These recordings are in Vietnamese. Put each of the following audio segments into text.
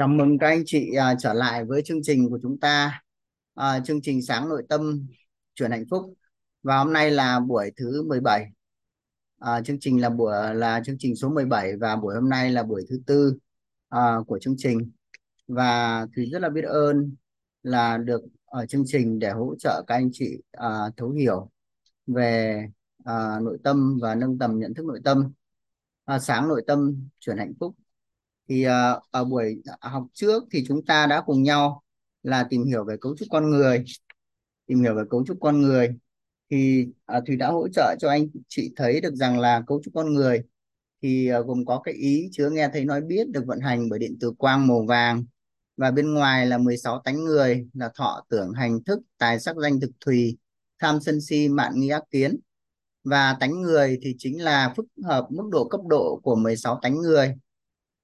Chào mừng các anh chị à, trở lại với chương trình của chúng ta, à, chương trình Sáng Nội Tâm Chuyển Hạnh Phúc. Và hôm nay là buổi thứ 17. À, chương trình là buổi là chương trình số 17 và buổi hôm nay là buổi thứ tư à, của chương trình. Và thì rất là biết ơn là được ở chương trình để hỗ trợ các anh chị à, thấu hiểu về à, nội tâm và nâng tầm nhận thức nội tâm. À, sáng nội tâm chuyển hạnh phúc thì uh, ở buổi học trước thì chúng ta đã cùng nhau là tìm hiểu về cấu trúc con người tìm hiểu về cấu trúc con người. Thì uh, Thùy đã hỗ trợ cho anh chị thấy được rằng là cấu trúc con người thì uh, gồm có cái ý chứa nghe thấy nói biết được vận hành bởi điện từ quang màu vàng. Và bên ngoài là 16 tánh người là thọ tưởng hành thức tài sắc danh thực thùy tham sân si mạn nghi ác kiến. Và tánh người thì chính là phức hợp mức độ cấp độ của 16 tánh người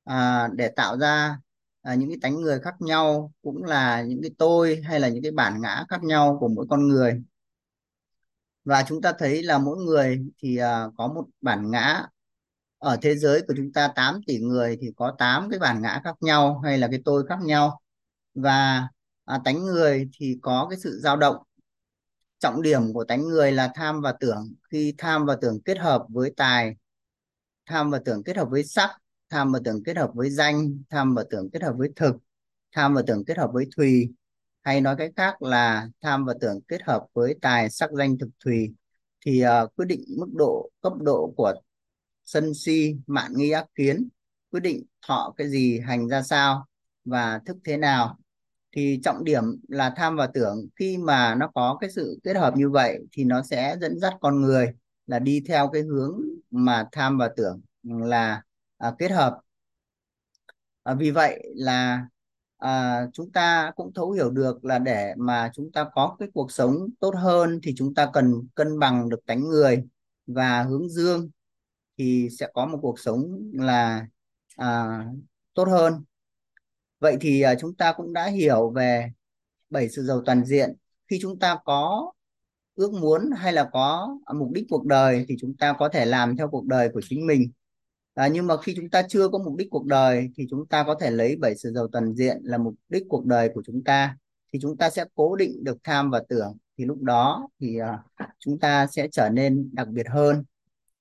à, để tạo ra à, những cái tánh người khác nhau cũng là những cái tôi hay là những cái bản ngã khác nhau của mỗi con người. Và chúng ta thấy là mỗi người thì à, có một bản ngã. Ở thế giới của chúng ta 8 tỷ người thì có 8 cái bản ngã khác nhau hay là cái tôi khác nhau. Và à, tánh người thì có cái sự dao động. Trọng điểm của tánh người là tham và tưởng. Khi tham và tưởng kết hợp với tài tham và tưởng kết hợp với sắc tham và tưởng kết hợp với danh tham và tưởng kết hợp với thực tham và tưởng kết hợp với thùy. Hay nói cách khác là tham và tưởng kết hợp với tài sắc danh thực thùy. Thì uh, quyết định mức độ cấp độ của sân si mạn nghi ác kiến quyết định thọ cái gì hành ra sao và thức thế nào. Thì trọng điểm là tham và tưởng khi mà nó có cái sự kết hợp như vậy thì nó sẽ dẫn dắt con người là đi theo cái hướng mà tham và tưởng là à, kết hợp. À, vì vậy là à, chúng ta cũng thấu hiểu được là để mà chúng ta có cái cuộc sống tốt hơn thì chúng ta cần cân bằng được tánh người và hướng dương thì sẽ có một cuộc sống là à, tốt hơn. Vậy thì à, chúng ta cũng đã hiểu về bảy sự giàu toàn diện. Khi chúng ta có ước muốn hay là có mục đích cuộc đời thì chúng ta có thể làm theo cuộc đời của chính mình à, nhưng mà khi chúng ta chưa có mục đích cuộc đời thì chúng ta có thể lấy bảy sự giàu toàn diện là mục đích cuộc đời của chúng ta. Thì chúng ta sẽ cố định được tham và tưởng. Thì lúc đó thì à, chúng ta sẽ trở nên đặc biệt hơn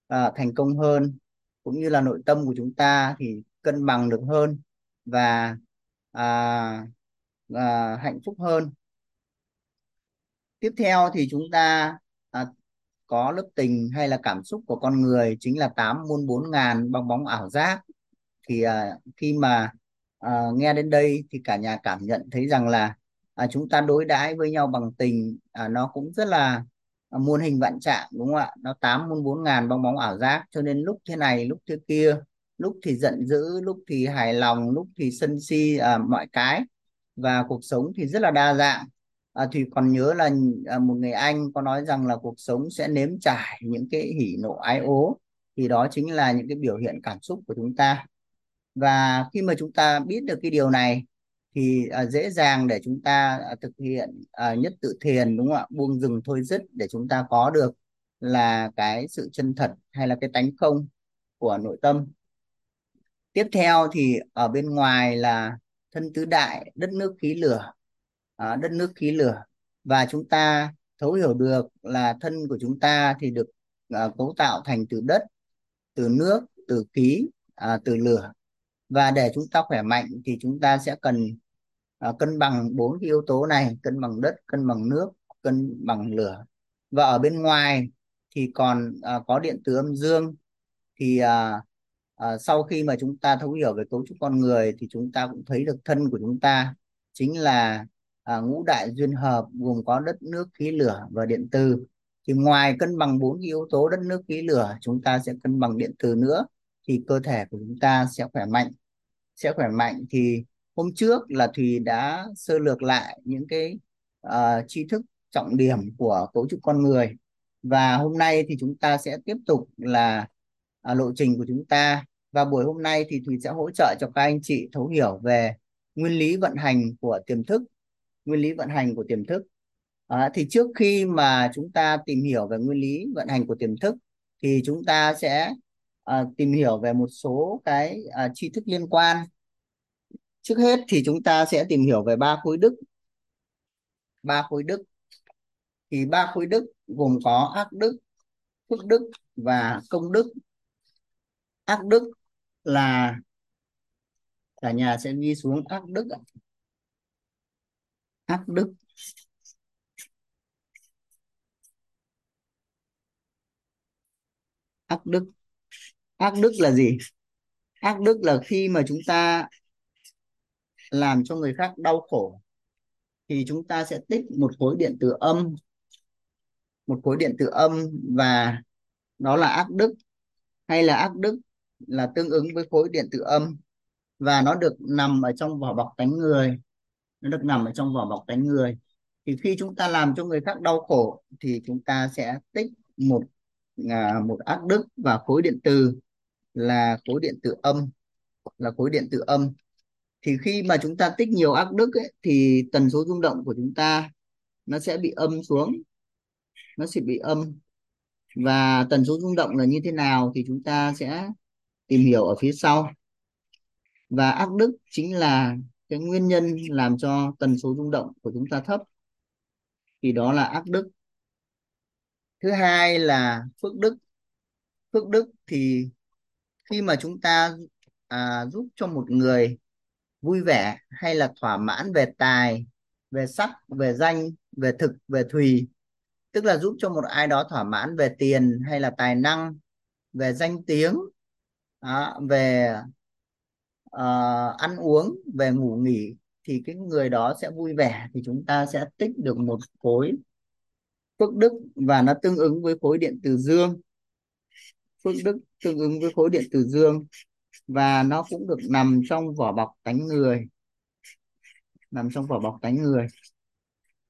à, thành công hơn. Cũng như là nội tâm của chúng ta thì cân bằng được hơn và à, à, hạnh phúc hơn. Tiếp theo thì chúng ta có lớp tình hay là cảm xúc của con người chính là tám muôn bốn ngàn bong bóng ảo giác. Thì à, khi mà à, nghe đến đây thì cả nhà cảm nhận thấy rằng là à, chúng ta đối đãi với nhau bằng tình à, nó cũng rất là à, muôn hình vạn trạng đúng không ạ? Nó tám muôn bốn ngàn bong bóng ảo giác. Cho nên lúc thế này lúc thế kia lúc thì giận dữ lúc thì hài lòng lúc thì sân si à, mọi cái. Và cuộc sống thì rất là đa dạng à, thì còn nhớ là à, một người anh có nói rằng là cuộc sống sẽ nếm trải những cái hỉ nộ ái ố. Thì đó chính là những cái biểu hiện cảm xúc của chúng ta. Và khi mà chúng ta biết được cái điều này thì à, dễ dàng để chúng ta à, thực hiện à, nhất tự thiền đúng không ạ? Buông dừng thôi dứt để chúng ta có được là cái sự chân thật hay là cái tánh không của nội tâm. Tiếp theo thì ở bên ngoài là thân tứ đại đất nước khí lửa à, đất nước khí lửa. Và chúng ta thấu hiểu được là thân của chúng ta thì được à, cấu tạo thành từ đất từ nước từ khí à, từ lửa. Và để chúng ta khỏe mạnh thì chúng ta sẽ cần à, cân bằng bốn cái yếu tố này cân bằng đất cân bằng nước cân bằng lửa. Và ở bên ngoài thì còn à, có điện từ âm dương. Thì à, à, sau khi mà chúng ta thấu hiểu về cấu trúc con người thì chúng ta cũng thấy được thân của chúng ta chính là à, ngũ đại duyên hợp gồm có đất nước khí lửa và điện từ. Thì ngoài cân bằng bốn yếu tố đất nước khí lửa chúng ta sẽ cân bằng điện từ nữa thì cơ thể của chúng ta sẽ khỏe mạnh. Sẽ khỏe mạnh thì hôm trước là Thùy đã sơ lược lại những cái uh, tri thức trọng điểm của cấu trúc con người. Và hôm nay thì chúng ta sẽ tiếp tục là uh, lộ trình của chúng ta. Và buổi hôm nay thì Thùy sẽ hỗ trợ cho các anh chị thấu hiểu về nguyên lý vận hành của tiềm thức nguyên lý vận hành của tiềm thức. À, thì trước khi mà chúng ta tìm hiểu về nguyên lý vận hành của tiềm thức thì chúng ta sẽ à, tìm hiểu về một số cái à, tri thức liên quan. Trước hết thì chúng ta sẽ tìm hiểu về ba khối đức. Ba khối đức. Thì ba khối đức gồm có ác đức phước đức và công đức. Ác đức là cả nhà sẽ ghi xuống ác đức ác đức ác đức ác đức là gì? Ác đức là khi mà chúng ta làm cho người khác đau khổ, thì chúng ta sẽ tích một khối điện tử âm, một khối điện tử âm và đó là ác đức hay là ác đức là tương ứng với khối điện tử âm và nó được nằm ở trong vỏ bọc tánh người nó được nằm ở trong vỏ bọc tánh người. Thì khi chúng ta làm cho người khác đau khổ thì chúng ta sẽ tích một à, một ác đức và khối điện từ là khối điện tử âm là khối điện tử âm. Thì khi mà chúng ta tích nhiều ác đức ấy, thì tần số rung động của chúng ta nó sẽ bị âm xuống nó sẽ bị âm. Và tần số rung động là như thế nào thì chúng ta sẽ tìm hiểu ở phía sau. Và ác đức chính là cái nguyên nhân làm cho tần số rung động của chúng ta thấp thì đó là ác đức. Thứ hai là phước đức. Phước đức thì khi mà chúng ta à, giúp cho một người vui vẻ hay là thỏa mãn về tài về sắc về danh về thực về thùy tức là giúp cho một ai đó thỏa mãn về tiền hay là tài năng về danh tiếng à, về uh, ăn uống về ngủ nghỉ thì cái người đó sẽ vui vẻ thì chúng ta sẽ tích được một khối phước đức và nó tương ứng với khối điện từ dương. Phước đức tương ứng với khối điện từ dương và nó cũng được nằm trong vỏ bọc tánh người nằm trong vỏ bọc tánh người.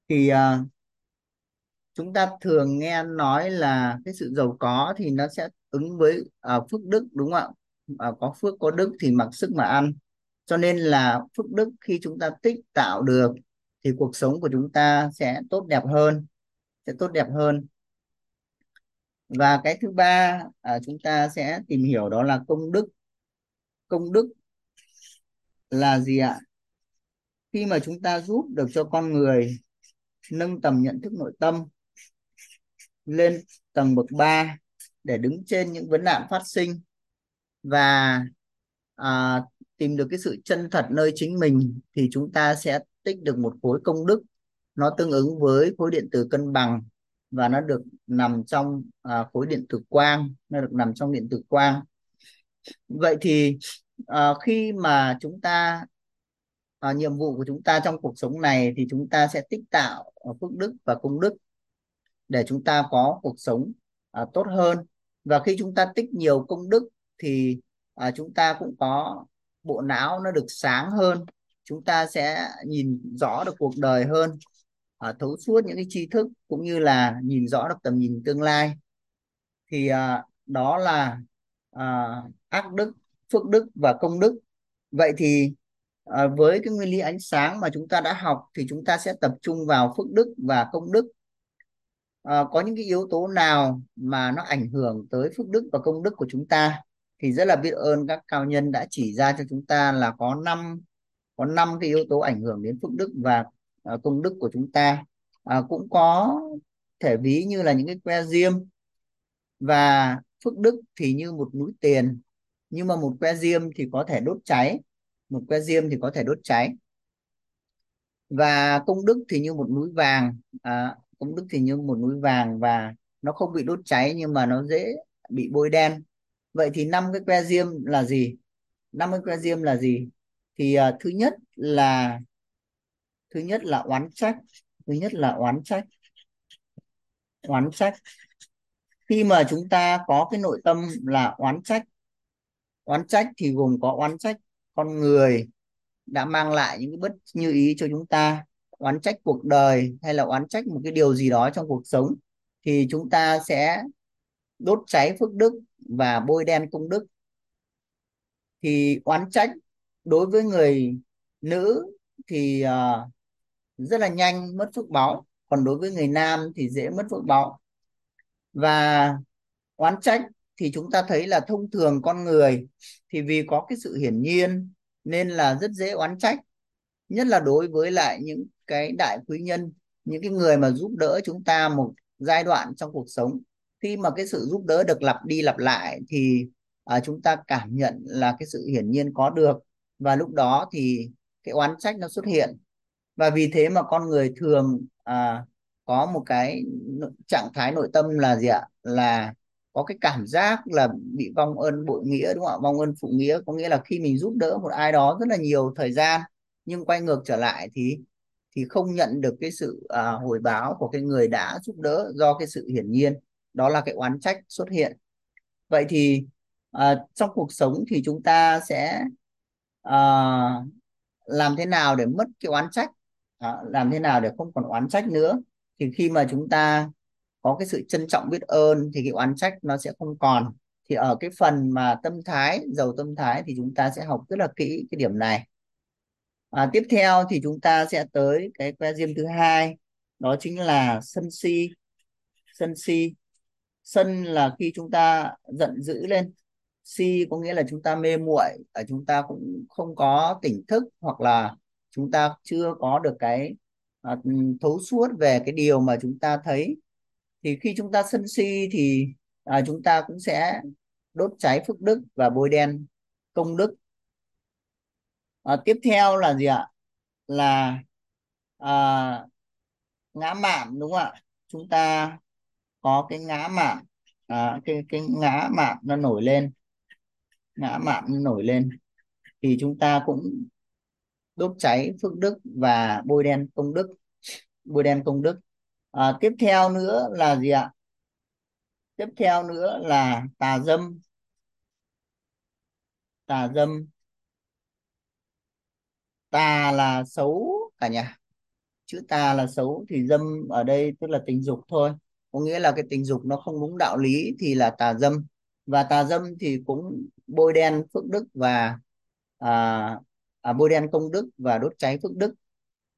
Thì uh, chúng ta thường nghe nói là cái sự giàu có thì nó sẽ ứng với uh, phước đức đúng không ạ? Và có phước có đức thì mặc sức mà ăn. Cho nên là phước đức khi chúng ta tích tạo được thì cuộc sống của chúng ta sẽ tốt đẹp hơn sẽ tốt đẹp hơn. Và cái thứ ba à, chúng ta sẽ tìm hiểu đó là công đức. Công đức là gì ạ? Khi mà chúng ta giúp được cho con người nâng tầm nhận thức nội tâm lên tầng bậc 3 để đứng trên những vấn nạn phát sinh và à, tìm được cái sự chân thật nơi chính mình thì chúng ta sẽ tích được một khối công đức. Nó tương ứng với khối điện tử cân bằng và nó được nằm trong à, khối điện tử quang nó được nằm trong điện tử quang. Vậy thì à, khi mà chúng ta à, nhiệm vụ của chúng ta trong cuộc sống này thì chúng ta sẽ tích tạo phước đức và công đức để chúng ta có cuộc sống à, tốt hơn. Và khi chúng ta tích nhiều công đức thì à, chúng ta cũng có bộ não nó được sáng hơn. Chúng ta sẽ nhìn rõ được cuộc đời hơn à, thấu suốt những cái tri thức cũng như là nhìn rõ được tầm nhìn tương lai. Thì à, đó là à, ác đức phước đức và công đức. Vậy thì à, với cái nguyên lý ánh sáng mà chúng ta đã học thì chúng ta sẽ tập trung vào phước đức và công đức. À, có những cái yếu tố nào mà nó ảnh hưởng tới phước đức và công đức của chúng ta? Thì rất là biết ơn các cao nhân đã chỉ ra cho chúng ta là có năm có năm cái yếu tố ảnh hưởng đến phước đức và uh, công đức của chúng ta. Uh, cũng có thể ví như là những cái que diêm. Và phước đức thì như một núi tiền nhưng mà một que diêm thì có thể đốt cháy một que diêm thì có thể đốt cháy. Và công đức thì như một núi vàng à, công đức thì như một núi vàng và nó không bị đốt cháy nhưng mà nó dễ bị bôi đen vậy thì năm cái que diêm là gì? Năm cái que diêm là gì? Thì uh, thứ nhất là thứ nhất là oán trách thứ nhất là oán trách. Oán trách. Khi mà chúng ta có cái nội tâm là oán trách oán trách thì gồm có oán trách con người đã mang lại những cái bất như ý cho chúng ta oán trách cuộc đời hay là oán trách một cái điều gì đó trong cuộc sống thì chúng ta sẽ đốt cháy phước đức và bôi đen công đức. Thì oán trách đối với người nữ thì uh, rất là nhanh mất phước báo còn đối với người nam thì dễ mất phước báo. Và oán trách thì chúng ta thấy là thông thường con người thì vì có cái sự hiển nhiên nên là rất dễ oán trách nhất là đối với lại những cái đại quý nhân những cái người mà giúp đỡ chúng ta một giai đoạn trong cuộc sống khi mà cái sự giúp đỡ được lặp đi lặp lại thì à, chúng ta cảm nhận là cái sự hiển nhiên có được. Và lúc đó thì cái oán trách nó xuất hiện. Và vì thế mà con người thường à, có một cái trạng thái nội tâm là gì ạ? Là có cái cảm giác là bị vong ơn bội nghĩa đúng không ạ? Vong ơn phụ nghĩa. Có nghĩa là khi mình giúp đỡ một ai đó rất là nhiều thời gian nhưng quay ngược trở lại thì thì không nhận được cái sự à, hồi báo của cái người đã giúp đỡ do cái sự hiển nhiên đó là cái oán trách xuất hiện. Vậy thì uh, trong cuộc sống thì chúng ta sẽ uh, làm thế nào để mất cái oán trách? Uh, làm thế nào để không còn oán trách nữa? Thì khi mà chúng ta có cái sự trân trọng biết ơn thì cái oán trách nó sẽ không còn. Thì ở cái phần mà tâm thái giàu tâm thái thì chúng ta sẽ học rất là kỹ cái điểm này. À, tiếp theo thì chúng ta sẽ tới cái que diêm thứ hai đó chính là sân si. Sân si sân là khi chúng ta giận dữ lên. Si có nghĩa là chúng ta mê muội ở chúng ta cũng không có tỉnh thức hoặc là chúng ta chưa có được cái à, thấu suốt về cái điều mà chúng ta thấy. Thì khi chúng ta sân si thì à, chúng ta cũng sẽ đốt cháy phước đức và bôi đen công đức. À, tiếp theo là gì ạ? Là à, ngã mạn đúng không ạ? Chúng ta có cái ngã mạn à, cái cái ngã mạn nó nổi lên. Ngã mạn nó nổi lên. Thì chúng ta cũng đốt cháy phước đức và bôi đen công đức. Bôi đen công đức. À, tiếp theo nữa là gì ạ? Tiếp theo nữa là tà dâm. Tà dâm. Tà là xấu cả nhà. Chữ tà là xấu thì dâm ở đây tức là tình dục thôi có nghĩa là cái tình dục nó không đúng đạo lý thì là tà dâm. Và tà dâm thì cũng bôi đen phước đức và à, à, bôi đen công đức và đốt cháy phước đức.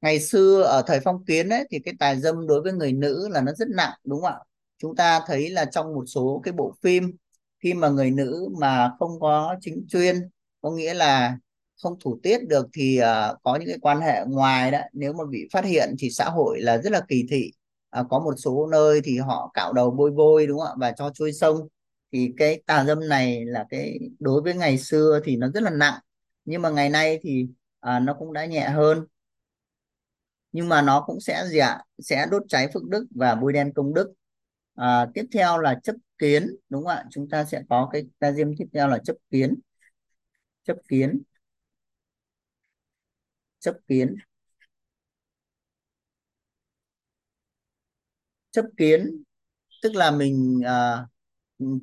Ngày xưa ở thời phong kiến ấy thì cái tà dâm đối với người nữ là nó rất nặng đúng không ạ? Chúng ta thấy là trong một số cái bộ phim khi mà người nữ mà không có chính chuyên có nghĩa là không thủ tiết được thì uh, có những cái quan hệ ngoài đó. Nếu mà bị phát hiện thì xã hội là rất là kỳ thị à, có một số nơi thì họ cạo đầu bôi vôi đúng không ạ? Và cho trôi sông. Thì cái tà dâm này là cái đối với ngày xưa thì nó rất là nặng. Nhưng mà ngày nay thì à, nó cũng đã nhẹ hơn. Nhưng mà nó cũng sẽ gì ạ? Sẽ đốt cháy phước đức và bôi đen công đức. À, tiếp theo là chấp kiến đúng không ạ? Chúng ta sẽ có cái ta diêm tiếp theo là chấp kiến. Chấp kiến. Chấp kiến. Chấp kiến tức là mình à,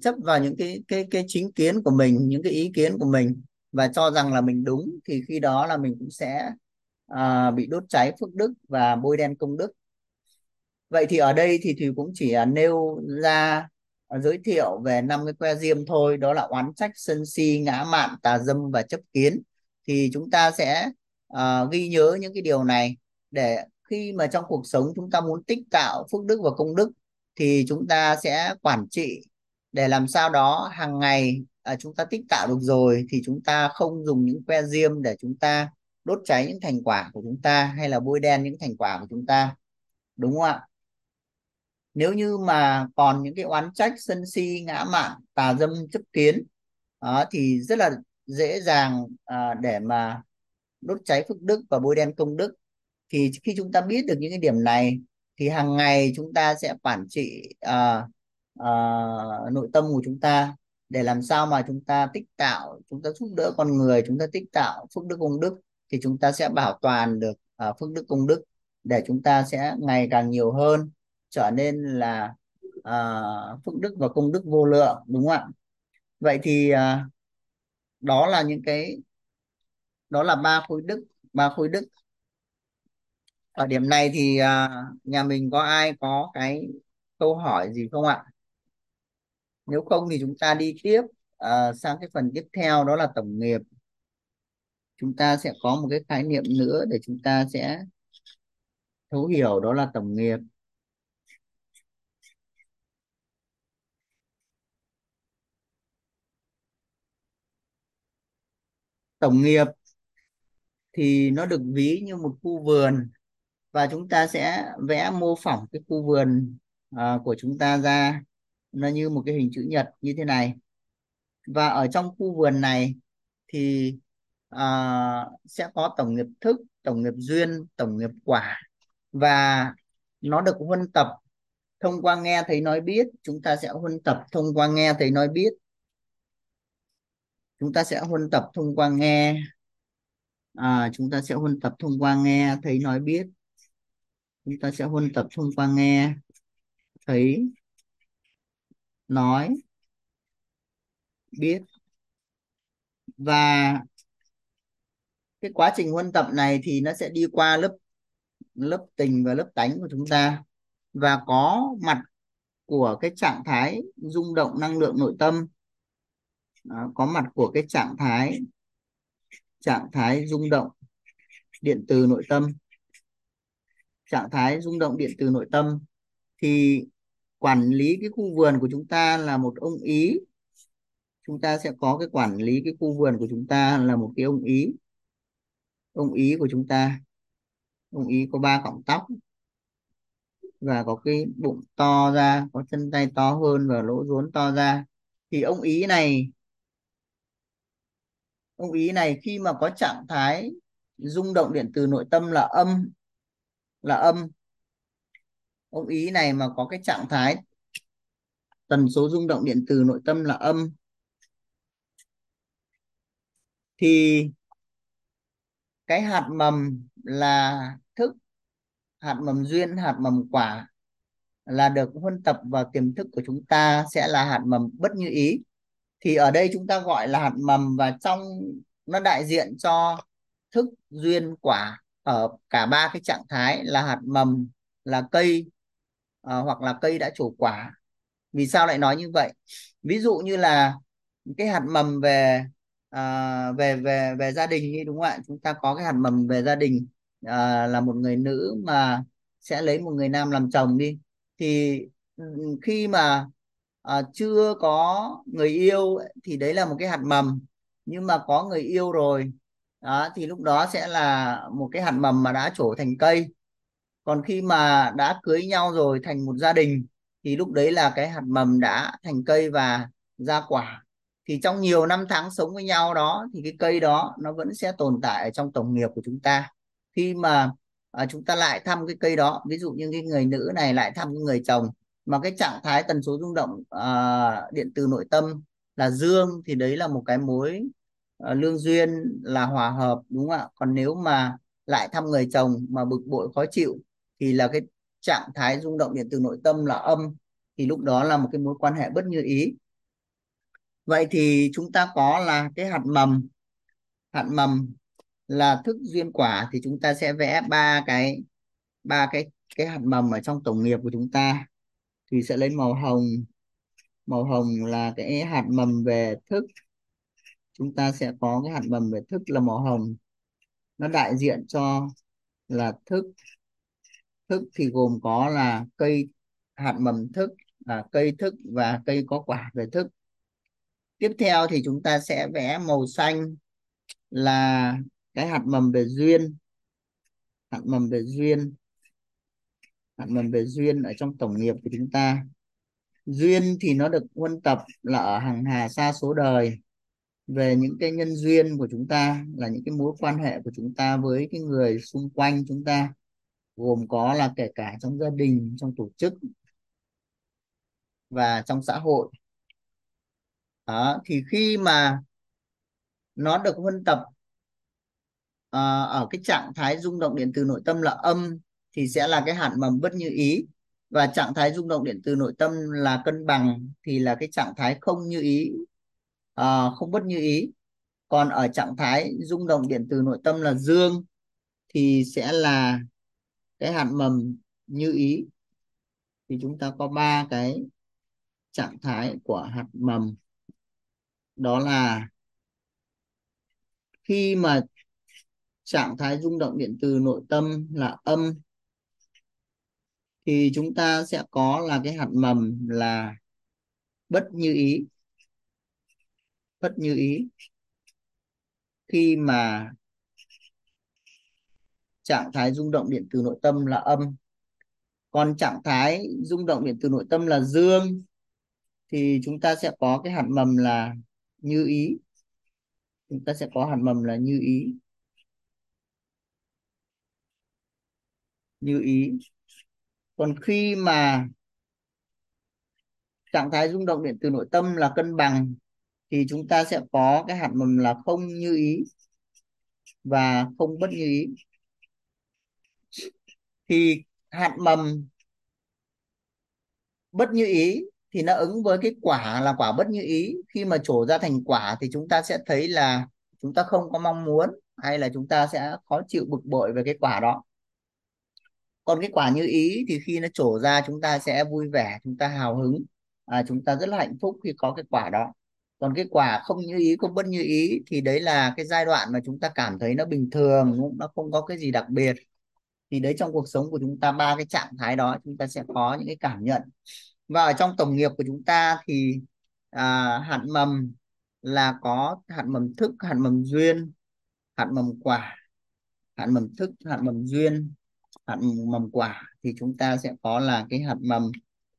chấp vào những cái cái cái chính kiến của mình những cái ý kiến của mình và cho rằng là mình đúng thì khi đó là mình cũng sẽ à, bị đốt cháy phước đức và bôi đen công đức. Vậy thì ở đây thì thì cũng chỉ nêu ra à, giới thiệu về năm cái que diêm thôi đó là oán trách sân si ngã mạn tà dâm và chấp kiến. Thì chúng ta sẽ à, ghi nhớ những cái điều này để khi mà trong cuộc sống chúng ta muốn tích tạo phước đức và công đức thì chúng ta sẽ quản trị để làm sao đó hàng ngày à, chúng ta tích tạo được rồi thì chúng ta không dùng những que diêm để chúng ta đốt cháy những thành quả của chúng ta hay là bôi đen những thành quả của chúng ta đúng không ạ? Nếu như mà còn những cái oán trách sân si ngã mạn tà dâm chấp kiến à, thì rất là dễ dàng à, để mà đốt cháy phước đức và bôi đen công đức thì khi chúng ta biết được những cái điểm này thì hàng ngày chúng ta sẽ quản trị à, à, nội tâm của chúng ta để làm sao mà chúng ta tích tạo chúng ta giúp đỡ con người chúng ta tích tạo phước đức công đức thì chúng ta sẽ bảo toàn được uh, phước đức công đức để chúng ta sẽ ngày càng nhiều hơn trở nên là uh, phước đức và công đức vô lượng đúng không ạ? Vậy thì uh, đó là những cái đó là ba khối đức ba khối đức ở điểm này thì à, nhà mình có ai có cái câu hỏi gì không ạ? Nếu không thì chúng ta đi tiếp à, sang cái phần tiếp theo, đó là tổng nghiệp. Chúng ta sẽ có một cái khái niệm nữa để chúng ta sẽ thấu hiểu, đó là tổng nghiệp. Tổng nghiệp thì nó được ví như một khu vườn và chúng ta sẽ vẽ mô phỏng cái khu vườn à, của chúng ta ra. Nó như một cái hình chữ nhật như thế này. Và ở trong khu vườn này thì à, sẽ có tổng nghiệp thức tổng nghiệp duyên tổng nghiệp quả. Và nó được huân tập. Thông qua nghe thấy nói biết chúng ta sẽ huân tập thông qua nghe thấy nói biết. Chúng ta sẽ huân tập thông qua nghe. À, chúng ta sẽ huân tập thông qua nghe thấy nói biết chúng ta sẽ huân tập thông qua nghe thấy nói biết. Và cái quá trình huân tập này thì nó sẽ đi qua lớp lớp tình và lớp tánh của chúng ta. Và có mặt của cái trạng thái rung động năng lượng nội tâm. Đó, có mặt của cái trạng thái trạng thái rung động điện từ nội tâm trạng thái rung động điện từ nội tâm, thì quản lý cái khu vườn của chúng ta là một ông ý. Chúng ta sẽ có cái quản lý cái khu vườn của chúng ta là một cái ông ý. Ông ý của chúng ta. Ông ý có ba cọng tóc và có cái bụng to ra, có chân tay to hơn và lỗ rốn to ra. Thì ông ý này, ông ý này khi mà có trạng thái rung động điện từ nội tâm là âm là âm. Ông ý này mà có cái trạng thái tần số rung động điện từ nội tâm là âm. Thì cái hạt mầm là thức, hạt mầm duyên, hạt mầm quả là được huân tập vào tiềm thức của chúng ta sẽ là hạt mầm bất như ý. Thì ở đây chúng ta gọi là hạt mầm và trong, nó đại diện cho thức, duyên, quả ở cả ba cái trạng thái là hạt mầm là cây uh, hoặc là cây đã trổ quả. Vì sao lại nói như vậy? Ví dụ như là cái hạt mầm về uh, về về về gia đình đi đúng không ạ? Chúng ta có cái hạt mầm về gia đình uh, là một người nữ mà sẽ lấy một người nam làm chồng đi. Thì ừ, khi mà à, chưa có người yêu thì đấy là một cái hạt mầm. Nhưng mà có người yêu rồi đó thì lúc đó sẽ là một cái hạt mầm mà đã trổ thành cây. Còn khi mà đã cưới nhau rồi thành một gia đình thì lúc đấy là cái hạt mầm đã thành cây và ra quả. Thì trong nhiều năm tháng sống với nhau đó thì cái cây đó nó vẫn sẽ tồn tại ở trong tổng nghiệp của chúng ta. Khi mà à, chúng ta lại thăm cái cây đó ví dụ như cái người nữ này lại thăm cái người chồng mà cái trạng thái tần số rung động à, điện từ nội tâm là dương thì đấy là một cái mối Ờ, lương duyên là hòa hợp, đúng không ạ? Còn nếu mà lại thăm người chồng mà bực bội, khó chịu thì là cái trạng thái rung động điện từ nội tâm là âm, thì lúc đó là một cái mối quan hệ bất như ý. Vậy thì chúng ta có là cái hạt mầm. Hạt mầm là thức duyên quả thì chúng ta sẽ vẽ ba cái ba cái cái hạt mầm ở trong tổng nghiệp của chúng ta. Thì sẽ lấy màu hồng. Màu hồng là cái hạt mầm về thức chúng ta sẽ có cái hạt mầm về thức là màu hồng. Nó đại diện cho là thức. Thức thì gồm có là cây, hạt mầm thức, là cây thức và cây có quả về thức. Tiếp theo thì chúng ta sẽ vẽ màu xanh là cái hạt mầm về duyên. Hạt mầm về duyên. Hạt mầm về duyên ở trong tổng nghiệp của chúng ta. Duyên thì nó được huân tập là ở hàng hà xa số đời về những cái nhân duyên của chúng ta là những cái mối quan hệ của chúng ta với cái người xung quanh chúng ta gồm có là kể cả trong gia đình trong tổ chức và trong xã hội. Đó thì khi mà nó được huân tập à, ở cái trạng thái rung động điện từ nội tâm là âm thì sẽ là cái hạt mầm bất như ý. Và trạng thái rung động điện từ nội tâm là cân bằng thì là cái trạng thái không như ý à, không bất như ý. Còn ở trạng thái rung động điện từ nội tâm là dương thì sẽ là cái hạt mầm như ý. Thì chúng ta có ba cái trạng thái của hạt mầm. Đó là khi mà trạng thái rung động điện từ nội tâm là âm thì chúng ta sẽ có là cái hạt mầm là bất như ý bất như ý. Khi mà trạng thái rung động điện từ nội tâm là âm, còn trạng thái rung động điện từ nội tâm là dương, thì chúng ta sẽ có cái hạt mầm là như ý. Chúng ta sẽ có hạt mầm là như ý. Như ý. Còn khi mà trạng thái rung động điện từ nội tâm là cân bằng thì chúng ta sẽ có cái hạt mầm là không như ý và không bất như ý. Thì hạt mầm bất như ý thì nó ứng với cái quả là quả bất như ý. Khi mà trổ ra thành quả thì chúng ta sẽ thấy là chúng ta không có mong muốn hay là chúng ta sẽ khó chịu bực bội về cái quả đó. Còn cái quả như ý thì khi nó trổ ra chúng ta sẽ vui vẻ chúng ta hào hứng à, chúng ta rất là hạnh phúc khi có cái quả đó còn cái quả không như ý không bất như ý thì đấy là cái giai đoạn mà chúng ta cảm thấy nó bình thường nó không có cái gì đặc biệt. Thì đấy trong cuộc sống của chúng ta ba cái trạng thái đó chúng ta sẽ có những cái cảm nhận. Và ở trong tổng nghiệp của chúng ta thì à, hạt mầm là có hạt mầm thức hạt mầm duyên hạt mầm quả. Hạt mầm thức hạt mầm duyên hạt mầm quả thì chúng ta sẽ có là cái hạt mầm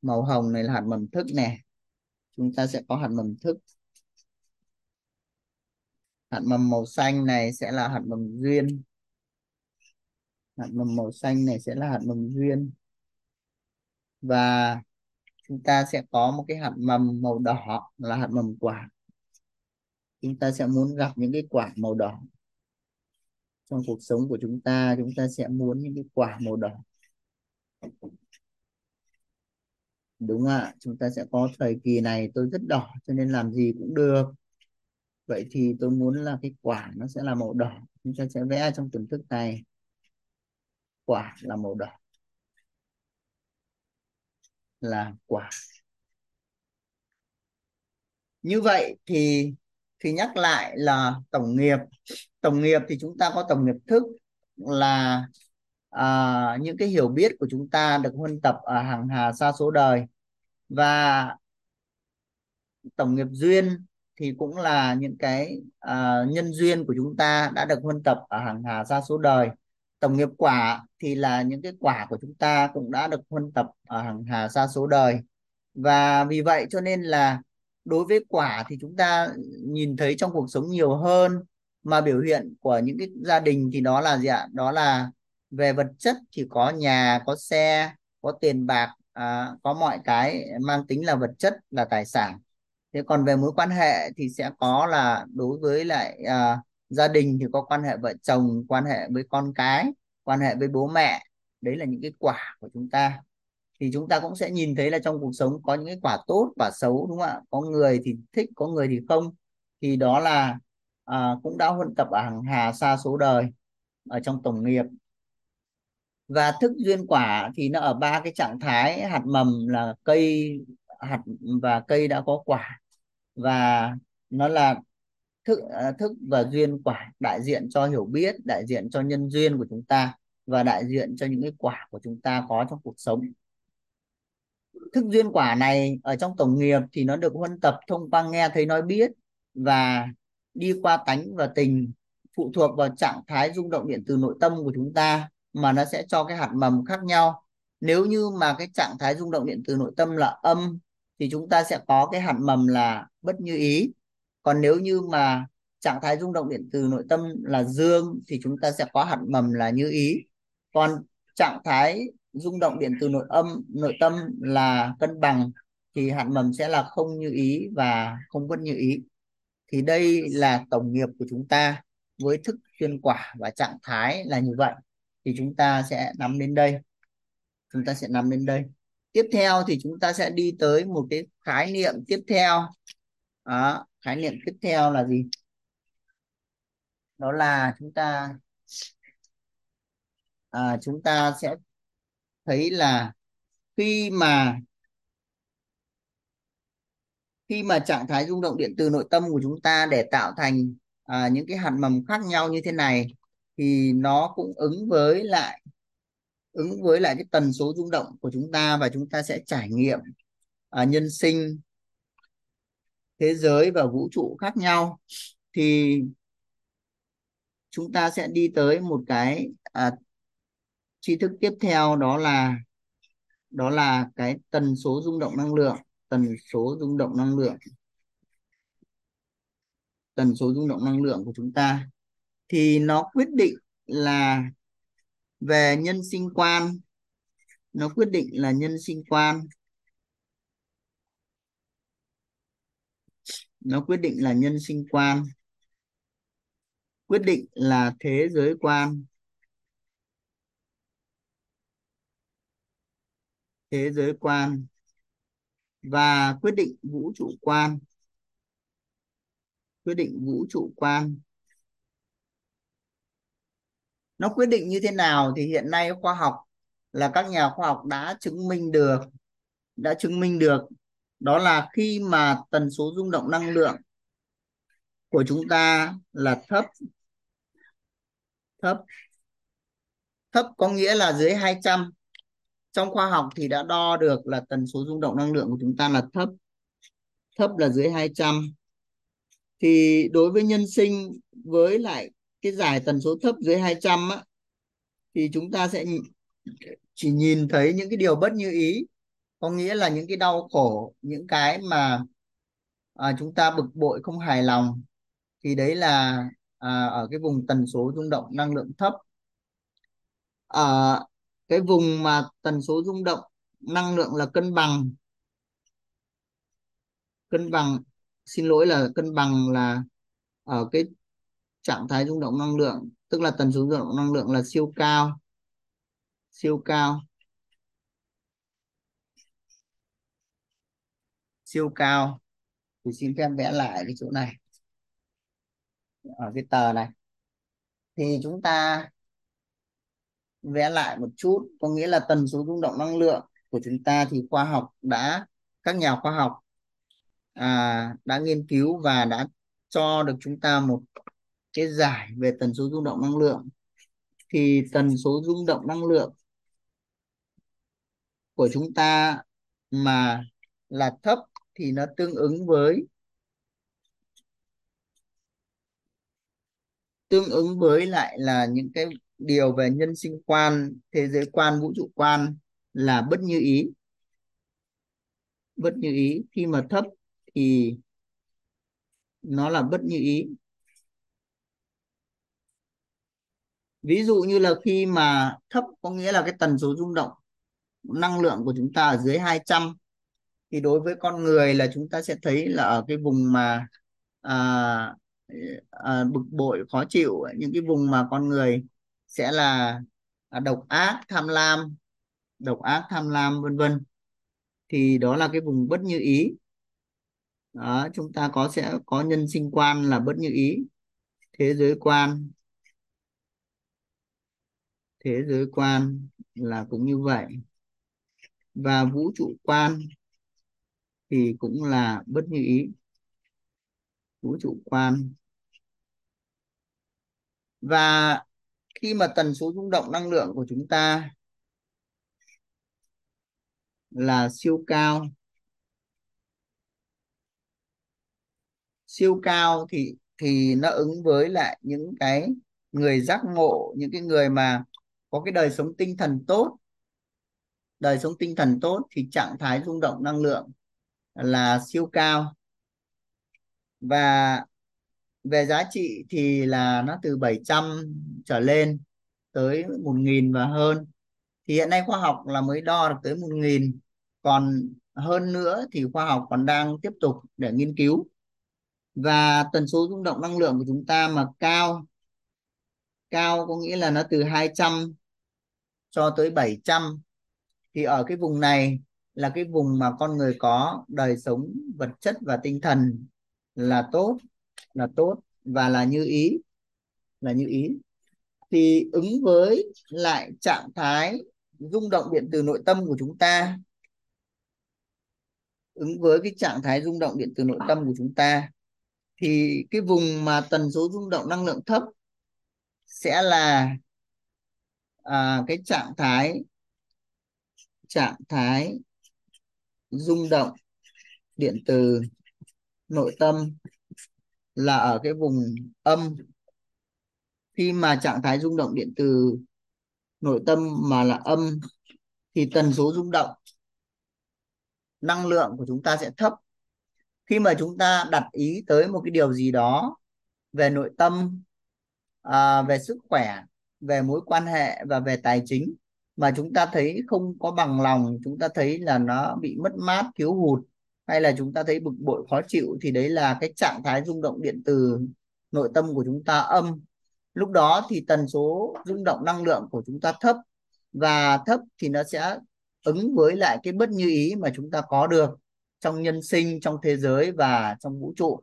màu hồng này là hạt mầm thức này chúng ta sẽ có hạt mầm thức hạt mầm màu xanh này sẽ là hạt mầm duyên. Hạt mầm màu xanh này sẽ là hạt mầm duyên. Và chúng ta sẽ có một cái hạt mầm màu đỏ là hạt mầm quả. Chúng ta sẽ muốn gặp những cái quả màu đỏ. Trong cuộc sống của chúng ta chúng ta sẽ muốn những cái quả màu đỏ. Đúng ạ, chúng ta sẽ có thời kỳ này, tôi rất đỏ, cho nên làm gì cũng được vậy thì tôi muốn là cái quả nó sẽ là màu đỏ chúng ta sẽ vẽ trong tiềm thức này. Quả là màu đỏ. Là quả. Như vậy thì thì nhắc lại là tổng nghiệp. Tổng nghiệp thì chúng ta có tổng nghiệp thức là à, những cái hiểu biết của chúng ta được huân tập ở hàng hà xa số đời. Và tổng nghiệp duyên thì cũng là những cái uh, nhân duyên của chúng ta đã được huân tập ở hàng hà gia số đời. Tổng nghiệp quả thì là những cái quả của chúng ta cũng đã được huân tập ở hàng hà gia số đời. Và vì vậy cho nên là đối với quả thì chúng ta nhìn thấy trong cuộc sống nhiều hơn mà biểu hiện của những cái gia đình thì đó là gì ạ? Đó là về vật chất thì có nhà có xe có tiền bạc à, có mọi cái mang tính là vật chất là tài sản thế còn về mối quan hệ thì sẽ có là đối với lại à, gia đình thì có quan hệ vợ chồng quan hệ với con cái quan hệ với bố mẹ. Đấy là những cái quả của chúng ta. Thì chúng ta cũng sẽ nhìn thấy là trong cuộc sống có những cái quả tốt quả xấu đúng không ạ? Có người thì thích có người thì không. Thì đó là à, cũng đã huân tập ở hàng hà xa số đời ở trong tổng nghiệp. Và thức duyên quả thì nó ở ba cái trạng thái hạt mầm là cây hạt và cây đã có quả và nó là thức à, thức và duyên quả, đại diện cho hiểu biết, đại diện cho nhân duyên của chúng ta và đại diện cho những cái quả của chúng ta có trong cuộc sống. Thức duyên quả này ở trong tổng nghiệp thì nó được huân tập thông qua nghe thấy nói biết và đi qua tánh và tình, phụ thuộc vào trạng thái rung động điện từ nội tâm của chúng ta mà nó sẽ cho cái hạt mầm khác nhau. Nếu như mà cái trạng thái rung động điện từ nội tâm là âm thì chúng ta sẽ có cái hạt mầm là bất như ý. Còn nếu như mà trạng thái rung động điện từ nội tâm là dương thì chúng ta sẽ có hạt mầm là như ý. Còn trạng thái rung động điện từ nội âm, nội tâm là cân bằng thì hạt mầm sẽ là không như ý và không bất như ý. Thì đây là tổng nghiệp của chúng ta với thức duyên quả và trạng thái là như vậy. Thì chúng ta sẽ nắm đến đây. Chúng ta sẽ nắm đến đây tiếp theo thì chúng ta sẽ đi tới một cái khái niệm tiếp theo. Đó, khái niệm tiếp theo là gì? Đó là chúng ta à, chúng ta sẽ thấy là khi mà khi mà trạng thái rung động điện từ nội tâm của chúng ta để tạo thành à, những cái hạt mầm khác nhau như thế này thì nó cũng ứng với lại ứng với lại cái tần số rung động của chúng ta và chúng ta sẽ trải nghiệm à, nhân sinh thế giới và vũ trụ khác nhau thì chúng ta sẽ đi tới một cái à, tri thức tiếp theo đó là đó là cái tần số rung động năng lượng tần số rung động năng lượng. Tần số rung động năng lượng của chúng ta thì nó quyết định là về nhân sinh quan, nó quyết định là nhân sinh quan. Nó quyết định là nhân sinh quan. Quyết định là thế giới quan. Thế giới quan. Và quyết định vũ trụ quan. Quyết định vũ trụ quan nó quyết định như thế nào thì hiện nay khoa học là các nhà khoa học đã chứng minh được, đã chứng minh được. Đó là khi mà tần số rung động năng lượng của chúng ta là thấp. Thấp. Thấp có nghĩa là dưới 200 trong khoa học thì đã đo được là tần số rung động năng lượng của chúng ta là thấp. Thấp là dưới 200 thì đối với nhân sinh với lại cái giải tần số thấp dưới 200 á thì chúng ta sẽ chỉ nhìn thấy những cái điều bất như ý. Có nghĩa là những cái đau khổ những cái mà à, chúng ta bực bội không hài lòng thì đấy là à, ở cái vùng tần số rung động năng lượng thấp. Ở cái vùng mà tần số rung động năng lượng là cân bằng. Cân bằng xin lỗi là cân bằng là ở cái trạng thái rung động năng lượng tức là tần số rung động năng lượng là siêu cao siêu cao siêu cao. Thì xin phép vẽ lại cái chỗ này ở cái tờ này. Thì chúng ta vẽ lại một chút có nghĩa là tần số rung động năng lượng của chúng ta thì khoa học đã các nhà khoa học à, đã nghiên cứu và đã cho được chúng ta một cái giải về tần số rung động năng lượng. Thì tần số rung động năng lượng của chúng ta mà là thấp thì nó tương ứng với, tương ứng với lại là những cái điều về nhân sinh quan, thế giới quan, vũ trụ quan là bất như ý. Bất như ý. Khi mà thấp thì nó là bất như ý. Ví dụ như là khi mà thấp có nghĩa là cái tần số rung động năng lượng của chúng ta ở dưới 200 thì đối với con người là chúng ta sẽ thấy là ở cái vùng mà à, à, bực bội khó chịu những cái vùng mà con người sẽ là à, độc ác tham lam độc ác tham lam vân vân thì đó là cái vùng bất như ý. Đó chúng ta có sẽ có nhân sinh quan là bất như ý thế giới quan thế giới quan là cũng như vậy. Và vũ trụ quan thì cũng là bất như ý. Vũ trụ quan. Và khi mà tần số rung động năng lượng của chúng ta là siêu cao siêu cao thì thì nó ứng với lại những cái người giác ngộ, những cái người mà có cái đời sống tinh thần tốt. Đời sống tinh thần tốt thì trạng thái rung động năng lượng là siêu cao. Và về giá trị thì là nó từ 700 trở lên tới 1.000 và hơn. Thì hiện nay khoa học là mới đo được tới 1.000 còn hơn nữa thì khoa học còn đang tiếp tục để nghiên cứu. Và tần số rung động năng lượng của chúng ta mà cao cao có nghĩa là nó từ 200 cho tới 700 thì ở cái vùng này là cái vùng mà con người có đời sống vật chất và tinh thần là tốt là tốt và là như ý, là như ý. Thì ứng với lại trạng thái rung động điện từ nội tâm của chúng ta, ứng với cái trạng thái rung động điện từ nội tâm của chúng ta, thì cái vùng mà tần số rung động năng lượng thấp sẽ là à, cái trạng thái trạng thái rung động điện từ nội tâm là ở cái vùng âm. Khi mà trạng thái rung động điện từ nội tâm mà là âm thì tần số rung động năng lượng của chúng ta sẽ thấp. Khi mà chúng ta đặt ý tới một cái điều gì đó về nội tâm à, về sức khỏe về mối quan hệ và về tài chính. Mà chúng ta thấy không có bằng lòng, chúng ta thấy là nó bị mất mát, thiếu hụt, hay là chúng ta thấy bực bội, khó chịu, thì đấy là cái trạng thái rung động điện từ nội tâm của chúng ta, âm. Lúc đó thì tần số rung động năng lượng của chúng ta thấp, và thấp thì nó sẽ ứng với lại cái bất như ý mà chúng ta có được trong nhân sinh, trong thế giới và trong vũ trụ.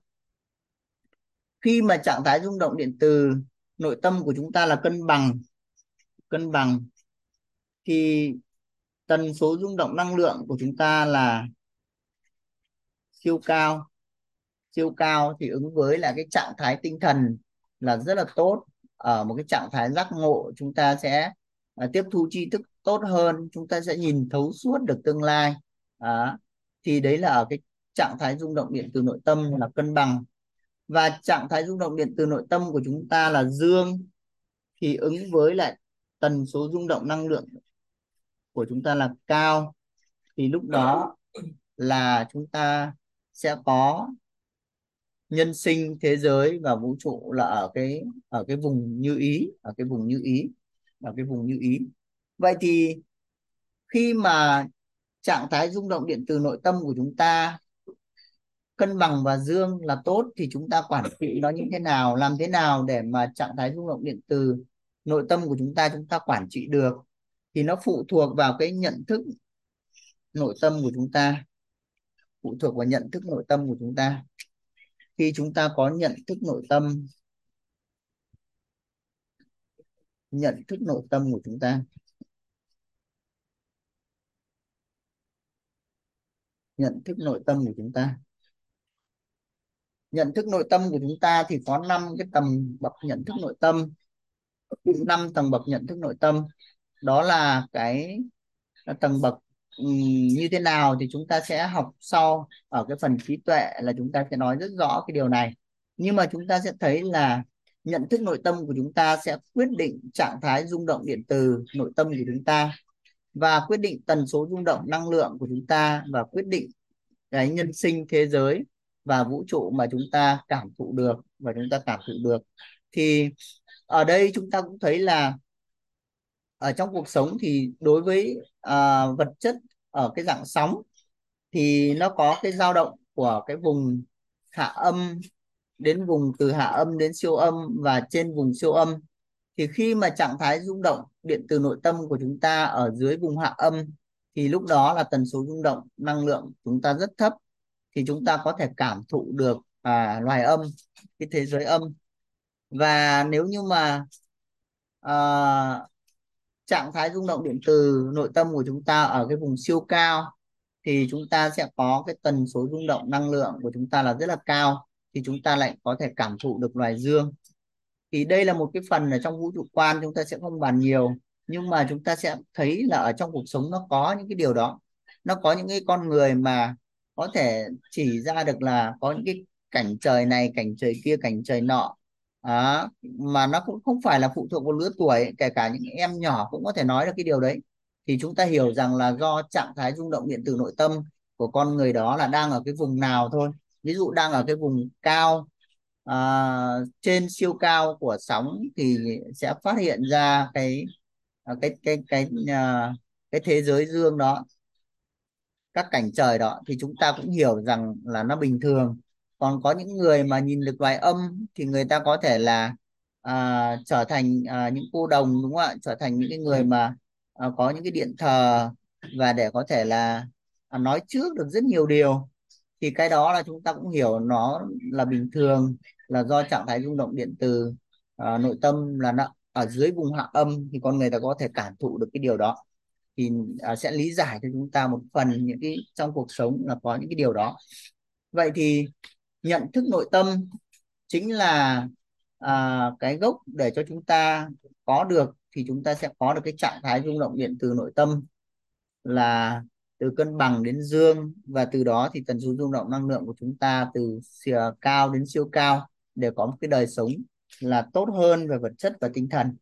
Khi mà trạng thái rung động điện từ nội tâm của chúng ta là cân bằng. Cân bằng. Thì tần số rung động năng lượng của chúng ta là siêu cao. Siêu cao thì ứng với là cái trạng thái tinh thần là rất là tốt. Ở một cái trạng thái giác ngộ chúng ta sẽ à, tiếp thu tri thức tốt hơn. Chúng ta sẽ nhìn thấu suốt được tương lai. À, thì đấy là ở cái trạng thái rung động điện từ nội tâm là cân bằng và trạng thái rung động điện từ nội tâm của chúng ta là dương thì ứng với lại tần số rung động năng lượng của chúng ta là cao. Thì lúc đó là chúng ta sẽ có nhân sinh thế giới và vũ trụ là ở cái ở cái vùng như ý ở cái vùng như ý ở cái vùng như ý. Vậy thì khi mà trạng thái rung động điện từ nội tâm của chúng ta cân bằng và dương là tốt thì chúng ta quản trị nó như thế nào, làm thế nào để mà trạng thái rung động điện từ nội tâm của chúng ta chúng ta quản trị được thì nó phụ thuộc vào cái nhận thức nội tâm của chúng ta, phụ thuộc vào nhận thức nội tâm của chúng ta. Khi chúng ta có nhận thức nội tâm, nhận thức nội tâm của chúng ta, nhận thức nội tâm của chúng ta nhận thức nội tâm của chúng ta thì có năm cái tầm bậc nhận thức nội tâm. Năm tầng bậc nhận thức nội tâm. Đó là cái tầng bậc như thế nào thì chúng ta sẽ học sau. Ở cái phần trí tuệ là chúng ta sẽ nói rất rõ cái điều này. Nhưng mà chúng ta sẽ thấy là nhận thức nội tâm của chúng ta sẽ quyết định trạng thái rung động điện từ nội tâm của chúng ta và quyết định tần số rung động năng lượng của chúng ta và quyết định cái nhân sinh thế giới và vũ trụ mà chúng ta cảm thụ được và chúng ta cảm thụ được. Thì ở đây chúng ta cũng thấy là ở trong cuộc sống thì đối với à, vật chất ở cái dạng sóng thì nó có cái dao động của cái vùng hạ âm đến vùng từ hạ âm đến siêu âm và trên vùng siêu âm. Thì khi mà trạng thái rung động điện từ nội tâm của chúng ta ở dưới vùng hạ âm thì lúc đó là tần số rung động năng lượng chúng ta rất thấp thì chúng ta có thể cảm thụ được à, loài âm cái thế giới âm. Và nếu như mà à, trạng thái rung động điện từ nội tâm của chúng ta ở cái vùng siêu cao thì chúng ta sẽ có cái tần số rung động năng lượng của chúng ta là rất là cao thì chúng ta lại có thể cảm thụ được loài dương. Thì đây là một cái phần ở trong vũ trụ quan chúng ta sẽ không bàn nhiều nhưng mà chúng ta sẽ thấy là ở trong cuộc sống nó có những cái điều đó. Nó có những cái con người mà có thể chỉ ra được là có những cái cảnh trời này cảnh trời kia cảnh trời nọ. À, mà nó cũng không phải là phụ thuộc vào lứa tuổi kể cả những em nhỏ cũng có thể nói được cái điều đấy. Thì chúng ta hiểu rằng là do trạng thái rung động điện từ nội tâm của con người đó là đang ở cái vùng nào thôi. Ví dụ đang ở cái vùng cao à, trên siêu cao của sóng thì sẽ phát hiện ra cái à, cái cái cái cái, cái thế giới dương đó các cảnh trời đó thì chúng ta cũng hiểu rằng là nó bình thường. Còn có những người mà nhìn được loài âm thì người ta có thể là à, trở thành à, những cô đồng đúng không ạ? Trở thành những cái người mà à, có những cái điện thờ và để có thể là à, nói trước được rất nhiều điều. Thì cái đó là chúng ta cũng hiểu nó là bình thường là do trạng thái rung động điện từ à, nội tâm là nó ở dưới vùng hạ âm thì con người ta có thể cảm thụ được cái điều đó thì à, sẽ lý giải cho chúng ta một phần những cái trong cuộc sống là có những cái điều đó. Vậy thì nhận thức nội tâm chính là à, cái gốc để cho chúng ta có được thì chúng ta sẽ có được cái trạng thái rung động điện từ nội tâm là từ cân bằng đến dương và từ đó thì tần số rung động năng lượng của chúng ta từ cao đến siêu cao để có một cái đời sống là tốt hơn về vật chất và tinh thần.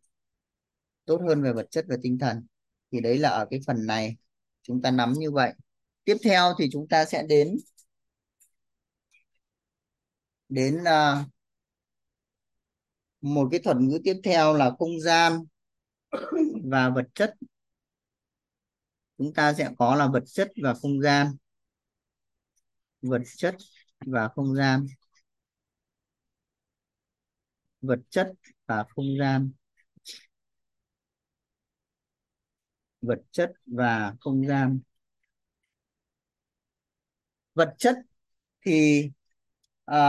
Tốt hơn về vật chất và tinh thần thì đấy là ở cái phần này. Chúng ta nắm như vậy. Tiếp theo thì chúng ta sẽ đến đến uh, một cái thuật ngữ tiếp theo là không gian và vật chất. Chúng ta sẽ có là vật chất và không gian. Vật chất và không gian. Vật chất và không gian. Vật chất và không gian. Vật chất thì à,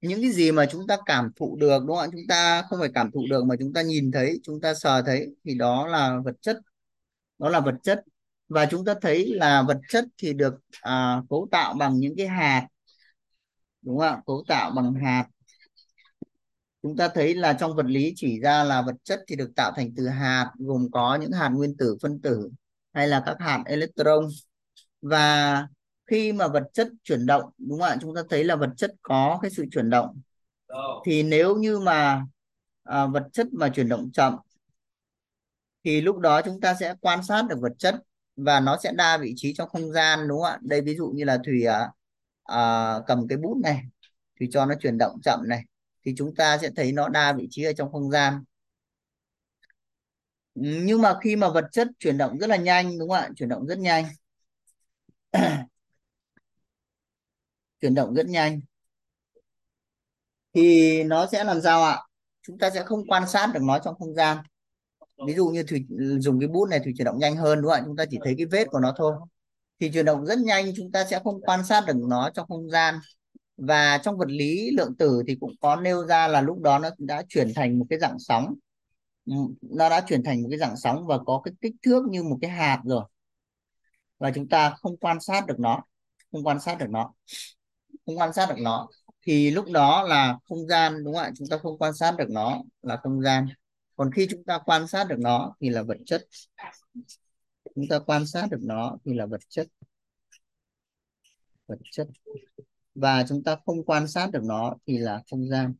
những cái gì mà chúng ta cảm thụ được đúng không ạ? Chúng ta không phải cảm thụ được mà chúng ta nhìn thấy chúng ta sờ thấy thì đó là vật chất. Đó là vật chất. Và chúng ta thấy là vật chất thì được à, cấu tạo bằng những cái hạt đúng không ạ? Cấu tạo bằng hạt chúng ta thấy là trong vật lý chỉ ra là vật chất thì được tạo thành từ hạt gồm có những hạt nguyên tử phân tử hay là các hạt electron. Và khi mà vật chất chuyển động đúng không ạ? Chúng ta thấy là vật chất có cái sự chuyển động. Thì nếu như mà à, vật chất mà chuyển động chậm thì lúc đó chúng ta sẽ quan sát được vật chất và nó sẽ đa vị trí trong không gian đúng không ạ? Đây ví dụ như là thủy à, à, cầm cái bút này thì cho nó chuyển động chậm này thì chúng ta sẽ thấy nó đa vị trí ở trong không gian. Nhưng mà khi mà vật chất chuyển động rất là nhanh, đúng không ạ? Chuyển động rất nhanh. Chuyển động rất nhanh. Thì nó sẽ làm sao ạ? Chúng ta sẽ không quan sát được nó trong không gian. Ví dụ như thủy, dùng cái bút này thì chuyển động nhanh hơn, đúng không ạ? Chúng ta chỉ thấy cái vết của nó thôi. Thì chuyển động rất nhanh, chúng ta sẽ không quan sát được nó trong không gian và trong vật lý lượng tử thì cũng có nêu ra là lúc đó nó đã chuyển thành một cái dạng sóng. Ừ, nó đã chuyển thành một cái dạng sóng và có cái kích thước như một cái hạt rồi. Và chúng ta không quan sát được nó, không quan sát được nó, không quan sát được nó. Thì lúc đó là không gian, đúng không ạ? Chúng ta không quan sát được nó là không gian. Còn khi chúng ta quan sát được nó thì là vật chất. Chúng ta quan sát được nó thì là vật chất. Vật chất và chúng ta không quan sát được nó thì là không gian.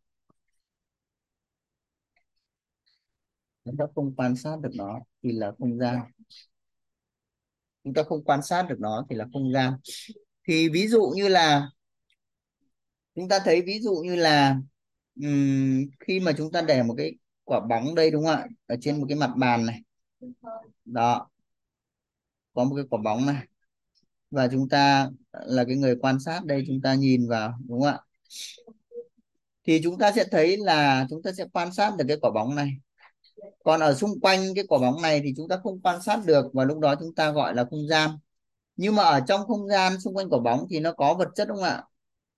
Chúng ta không quan sát được nó thì là không gian. Chúng ta không quan sát được nó thì là không gian. Thì ví dụ như là chúng ta thấy ví dụ như là um, khi mà chúng ta để một cái quả bóng đây đúng không ạ? Ở trên một cái mặt bàn này. Đó. Có một cái quả bóng này và chúng ta là cái người quan sát đây chúng ta nhìn vào đúng không ạ? Thì chúng ta sẽ thấy là chúng ta sẽ quan sát được cái quả bóng này. Còn ở xung quanh cái quả bóng này thì chúng ta không quan sát được và lúc đó chúng ta gọi là không gian. Nhưng mà ở trong không gian xung quanh quả bóng thì nó có vật chất đúng không ạ?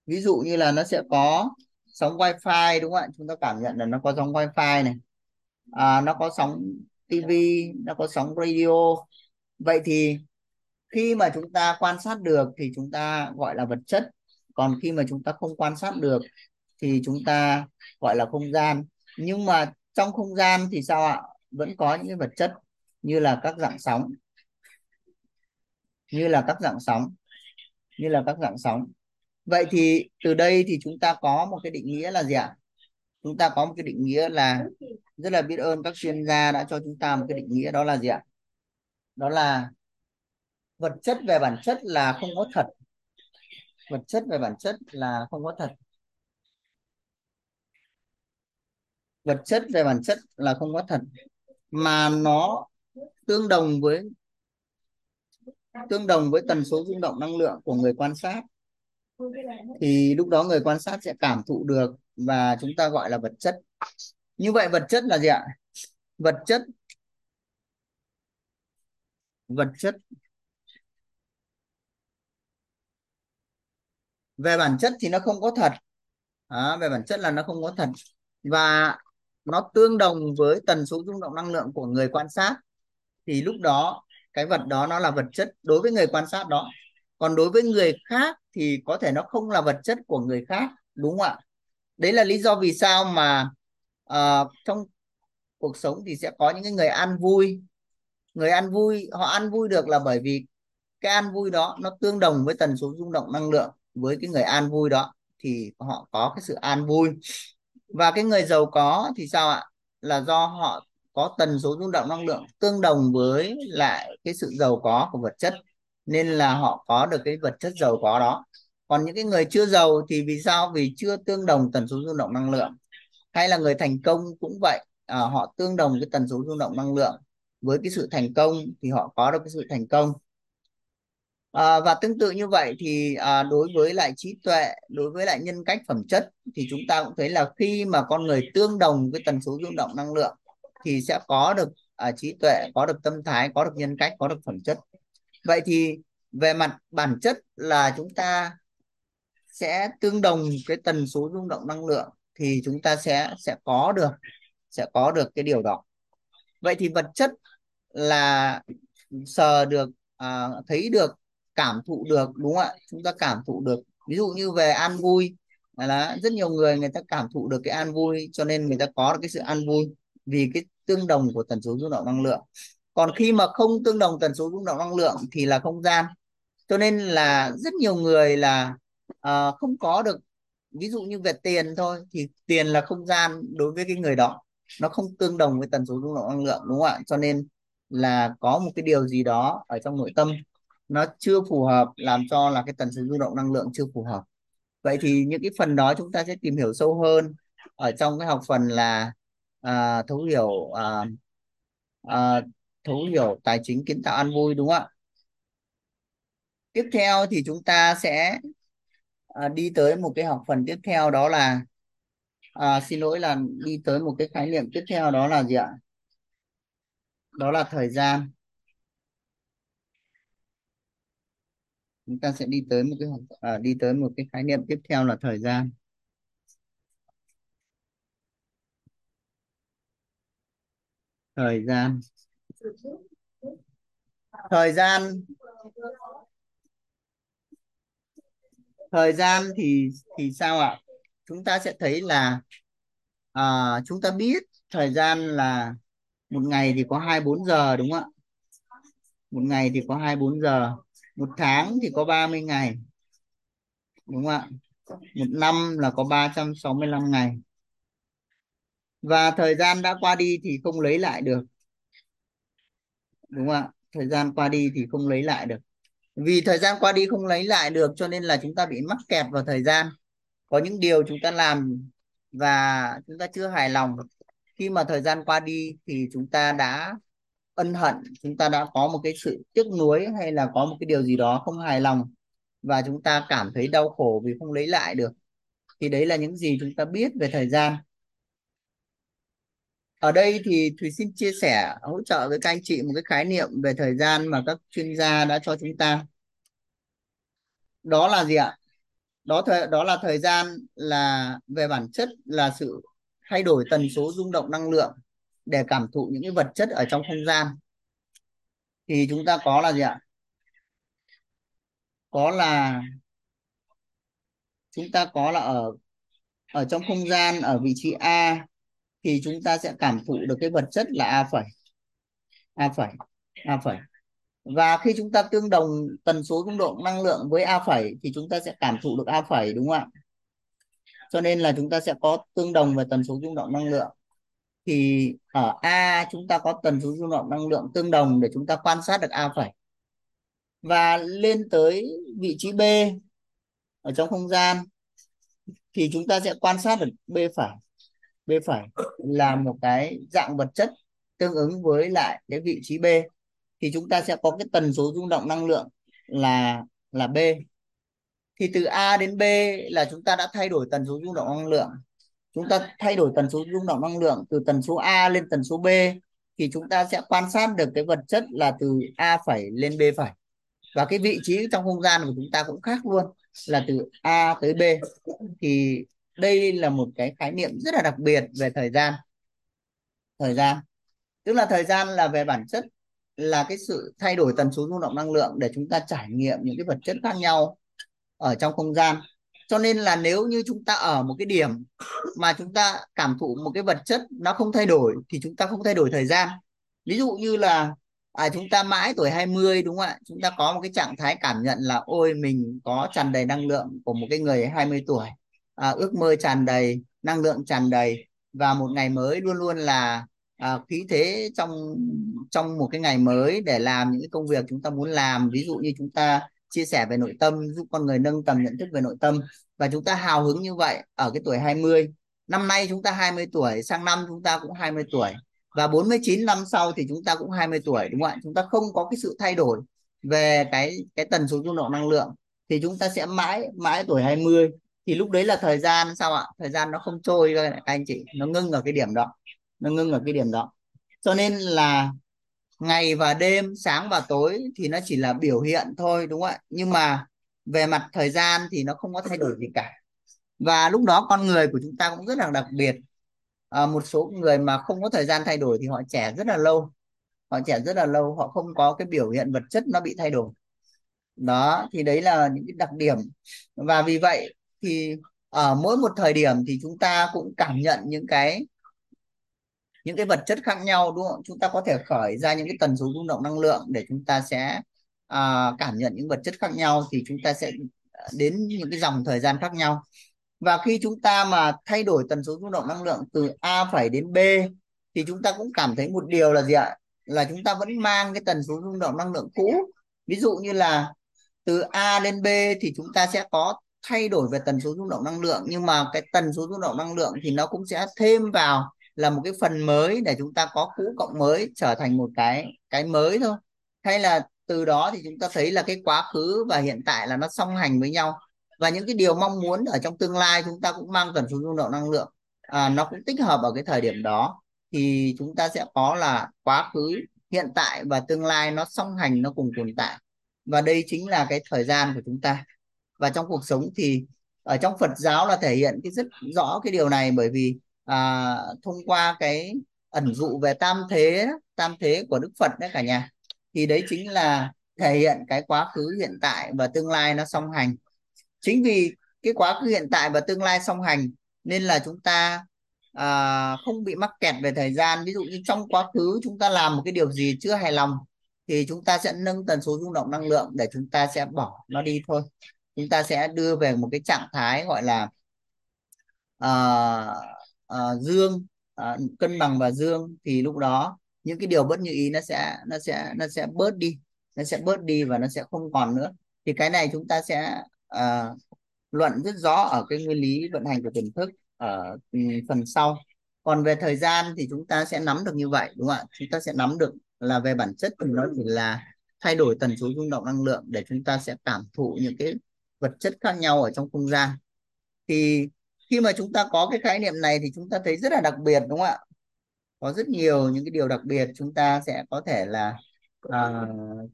Ví dụ như là nó sẽ có sóng wifi đúng không ạ? Chúng ta cảm nhận là nó có sóng wifi này. À, nó có sóng TV nó có sóng radio. Vậy thì khi mà chúng ta quan sát được thì chúng ta gọi là vật chất, còn khi mà chúng ta không quan sát được thì chúng ta gọi là không gian. Nhưng mà trong không gian thì sao ạ? Vẫn có những cái vật chất như là các dạng sóng, như là các dạng sóng, như là các dạng sóng. Vậy thì từ đây thì chúng ta có một cái định nghĩa là gì ạ? Chúng ta có một cái định nghĩa là rất là biết ơn các chuyên gia đã cho chúng ta một cái định nghĩa đó là gì ạ? Đó là vật chất về bản chất là không có thật. Vật chất về bản chất là không có thật. Vật chất về bản chất là không có thật. Mà nó tương đồng với, tương đồng với tần số rung động năng lượng của người quan sát. Thì lúc đó người quan sát sẽ cảm thụ được và chúng ta gọi là vật chất. Như vậy vật chất là gì ạ? Vật chất vật chất về bản chất thì nó không có thật. À, về bản chất là nó không có thật. Và nó tương đồng với tần số rung động năng lượng của người quan sát. Thì lúc đó cái vật đó nó là vật chất đối với người quan sát đó. Còn đối với người khác thì có thể nó không là vật chất của người khác đúng không ạ? Đấy là lý do vì sao mà uh, trong cuộc sống thì sẽ có những cái người ăn vui. Người ăn vui họ ăn vui được là bởi vì cái ăn vui đó nó tương đồng với tần số rung động năng lượng với cái người an vui đó thì họ có cái sự an vui. Và cái người giàu có thì sao ạ? Là do họ có tần số rung động năng lượng tương đồng với lại cái sự giàu có của vật chất nên là họ có được cái vật chất giàu có đó. Còn những cái người chưa giàu thì vì sao? Vì chưa tương đồng tần số rung động năng lượng. Hay là người thành công cũng vậy à, họ tương đồng cái tần số rung động năng lượng. Với cái sự thành công thì họ có được cái sự thành công à, và tương tự như vậy thì à, đối với lại trí tuệ đối với lại nhân cách phẩm chất thì chúng ta cũng thấy là khi mà con người tương đồng với tần số rung động năng lượng thì sẽ có được à, trí tuệ có được tâm thái có được nhân cách có được phẩm chất. Vậy thì về mặt bản chất là chúng ta sẽ tương đồng cái tần số rung động năng lượng thì chúng ta sẽ sẽ có được sẽ có được cái điều đó. Vậy thì vật chất là sờ được à, thấy được cảm thụ được đúng không ạ? Chúng ta cảm thụ được. Ví dụ như về an vui là rất nhiều người người ta cảm thụ được cái an vui cho nên người ta có được cái sự an vui vì cái tương đồng của tần số rung động năng lượng. Còn khi mà không tương đồng tần số rung động năng lượng thì là không gian. Cho nên là rất nhiều người là uh, không có được ví dụ như về tiền thôi thì tiền là không gian đối với cái người đó. Nó không tương đồng với tần số rung động năng lượng đúng không ạ? Cho nên là có một cái điều gì đó ở trong nội tâm nó chưa phù hợp làm cho là cái tần số rung động năng lượng chưa phù hợp. Vậy thì những cái phần đó chúng ta sẽ tìm hiểu sâu hơn ở trong cái học phần là à, thấu hiểu à, à, thấu hiểu tài chính kiến tạo an vui đúng không ạ? Tiếp theo thì chúng ta sẽ à, đi tới một cái học phần tiếp theo đó là à, xin lỗi là đi tới một cái khái niệm tiếp theo đó là gì ạ? Đó là thời gian. Chúng ta sẽ đi tới một cái à, đi tới một cái khái niệm tiếp theo là thời gian. Thời gian. Thời gian. Thời gian thì thì sao ạ? Chúng ta sẽ thấy là à, chúng ta biết thời gian là một ngày thì có 24 giờ đúng không ạ? Một ngày thì có 24 giờ một tháng thì có 30 ngày, đúng không ạ? Một năm là có 365 ngày. Và thời gian đã qua đi thì không lấy lại được, đúng không ạ? Thời gian qua đi thì không lấy lại được. Vì thời gian qua đi không lấy lại được cho nên là chúng ta bị mắc kẹt vào thời gian. Có những điều chúng ta làm và chúng ta chưa hài lòng. Khi mà thời gian qua đi thì chúng ta đã ân hận, chúng ta đã có một cái sự tiếc nuối hay là có một cái điều gì đó không hài lòng và chúng ta cảm thấy đau khổ vì không lấy lại được, thì đấy là những gì chúng ta biết về thời gian. Ở đây thì Thùy xin chia sẻ, hỗ trợ với các anh chị một cái khái niệm về thời gian mà các chuyên gia đã cho chúng ta. Đó là gì ạ? Đó thời, đó là thời gian là, về bản chất là sự thay đổi tần số rung động năng lượng để cảm thụ những cái vật chất ở trong không gian. Thì chúng ta có là gì ạ? Có là, chúng ta có là ở ở trong không gian, ở vị trí A, thì chúng ta sẽ cảm thụ được cái vật chất là A phẩy. A phẩy A phẩy. Và khi chúng ta tương đồng tần số rung động năng lượng với A phẩy, thì chúng ta sẽ cảm thụ được A phẩy, đúng không ạ? Cho nên là chúng ta sẽ có tương đồng về tần số rung động năng lượng thì ở A chúng ta có tần số rung động năng lượng tương đồng để chúng ta quan sát được A phẩy. Và lên tới vị trí B ở trong không gian thì chúng ta sẽ quan sát được B phải B phải là một cái dạng vật chất tương ứng với lại cái vị trí B. Thì chúng ta sẽ có cái tần số rung động năng lượng là là B. Thì từ A đến B là chúng ta đã thay đổi tần số rung động năng lượng chúng ta thay đổi tần số rung động năng lượng từ tần số A lên tần số B thì chúng ta sẽ quan sát được cái vật chất là từ A phẩy lên B phẩy và cái vị trí trong không gian của chúng ta cũng khác luôn là từ A tới B. Thì đây là một cái khái niệm rất là đặc biệt về thời gian. Thời gian. Tức là thời gian là về bản chất là cái sự thay đổi tần số rung động năng lượng để chúng ta trải nghiệm những cái vật chất khác nhau ở trong không gian cho nên là nếu như chúng ta ở một cái điểm mà chúng ta cảm thụ một cái vật chất nó không thay đổi thì chúng ta không thay đổi thời gian. Ví dụ như là à, chúng ta mãi tuổi 20 đúng không ạ? Chúng ta có một cái trạng thái cảm nhận là ôi mình có tràn đầy năng lượng của một cái người 20 tuổi. À, ước mơ tràn đầy năng lượng tràn đầy. Và một ngày mới luôn luôn là à, khí thế trong trong một cái ngày mới để làm những cái công việc chúng ta muốn làm. Ví dụ như chúng ta chia sẻ về nội tâm, giúp con người nâng tầm nhận thức về nội tâm. Và chúng ta hào hứng như vậy ở cái tuổi 20 năm nay chúng ta 20 tuổi, sang năm chúng ta cũng 20 tuổi. Và 49 năm sau thì chúng ta cũng 20 tuổi, đúng không ạ? Chúng ta không có cái sự thay đổi về cái cái tần số rung động năng lượng. Thì chúng ta sẽ mãi mãi tuổi 20 thì lúc đấy là thời gian, sao ạ? Thời gian nó không trôi các anh chị. Nó ngưng ở cái điểm đó. Nó ngưng ở cái điểm đó. Cho nên là ngày và đêm sáng và tối thì nó chỉ là biểu hiện thôi đúng không ạ? Nhưng mà về mặt thời gian thì nó không có thay đổi gì cả. Và lúc đó con người của chúng ta cũng rất là đặc biệt. À, một số người mà không có thời gian thay đổi thì họ trẻ rất là lâu. Họ trẻ rất là lâu họ không có cái biểu hiện vật chất nó bị thay đổi. Đó thì đấy là những cái đặc điểm. Và vì vậy thì ở mỗi một thời điểm thì chúng ta cũng cảm nhận những cái những cái vật chất khác nhau đúng không? Chúng ta có thể khởi ra những cái tần số rung động năng lượng để chúng ta sẽ uh, cảm nhận những vật chất khác nhau thì chúng ta sẽ đến những cái dòng thời gian khác nhau. Và khi chúng ta mà thay đổi tần số rung động năng lượng từ A phẩy đến B thì chúng ta cũng cảm thấy một điều là gì ạ? Là chúng ta vẫn mang cái tần số rung động năng lượng cũ. Ví dụ như là từ A đến B thì chúng ta sẽ có thay đổi về tần số rung động năng lượng nhưng mà cái tần số rung động năng lượng thì nó cũng sẽ thêm vào là một cái phần mới để chúng ta có cũ cộng mới trở thành một cái cái mới thôi. Hay là từ đó thì chúng ta thấy là cái quá khứ và hiện tại là nó song hành với nhau. Và những cái điều mong muốn ở trong tương lai chúng ta cũng mang tần số rung động năng lượng. À, nó cũng tích hợp ở cái thời điểm đó. Thì chúng ta sẽ có là quá khứ hiện tại và tương lai nó song hành nó cùng tồn tại. Và đây chính là cái thời gian của chúng ta. Và trong cuộc sống thì ở trong Phật giáo là thể hiện cái rất rõ cái điều này bởi vì à, thông qua cái ẩn dụ về tam thế tam thế của Đức Phật đấy cả nhà. Thì đấy chính là thể hiện cái quá khứ hiện tại và tương lai nó song hành. Chính vì cái quá khứ hiện tại và tương lai song hành nên là chúng ta à, không bị mắc kẹt về thời gian. Ví dụ như trong quá khứ chúng ta làm một cái điều gì chưa hài lòng thì chúng ta sẽ nâng tần số rung động năng lượng để chúng ta sẽ bỏ nó đi thôi. Chúng ta sẽ đưa về một cái trạng thái gọi là uh, uh, dương uh, cân bằng và dương thì lúc đó những cái điều bất như ý nó sẽ nó sẽ nó sẽ bớt đi nó sẽ bớt đi và nó sẽ không còn nữa. Thì cái này chúng ta sẽ uh, luận rất rõ ở cái nguyên lý vận hành của tiềm thức ở ừ, phần sau. Còn về thời gian thì chúng ta sẽ nắm được như vậy đúng không ạ? Chúng ta sẽ nắm được là về bản chất thì nó chỉ là thay đổi tần số rung động năng lượng để chúng ta sẽ cảm thụ những cái vật chất khác nhau ở trong không gian. Thì khi mà chúng ta có cái khái niệm này thì chúng ta thấy rất là đặc biệt đúng không ạ? Có rất nhiều những cái điều đặc biệt chúng ta sẽ có thể là uh,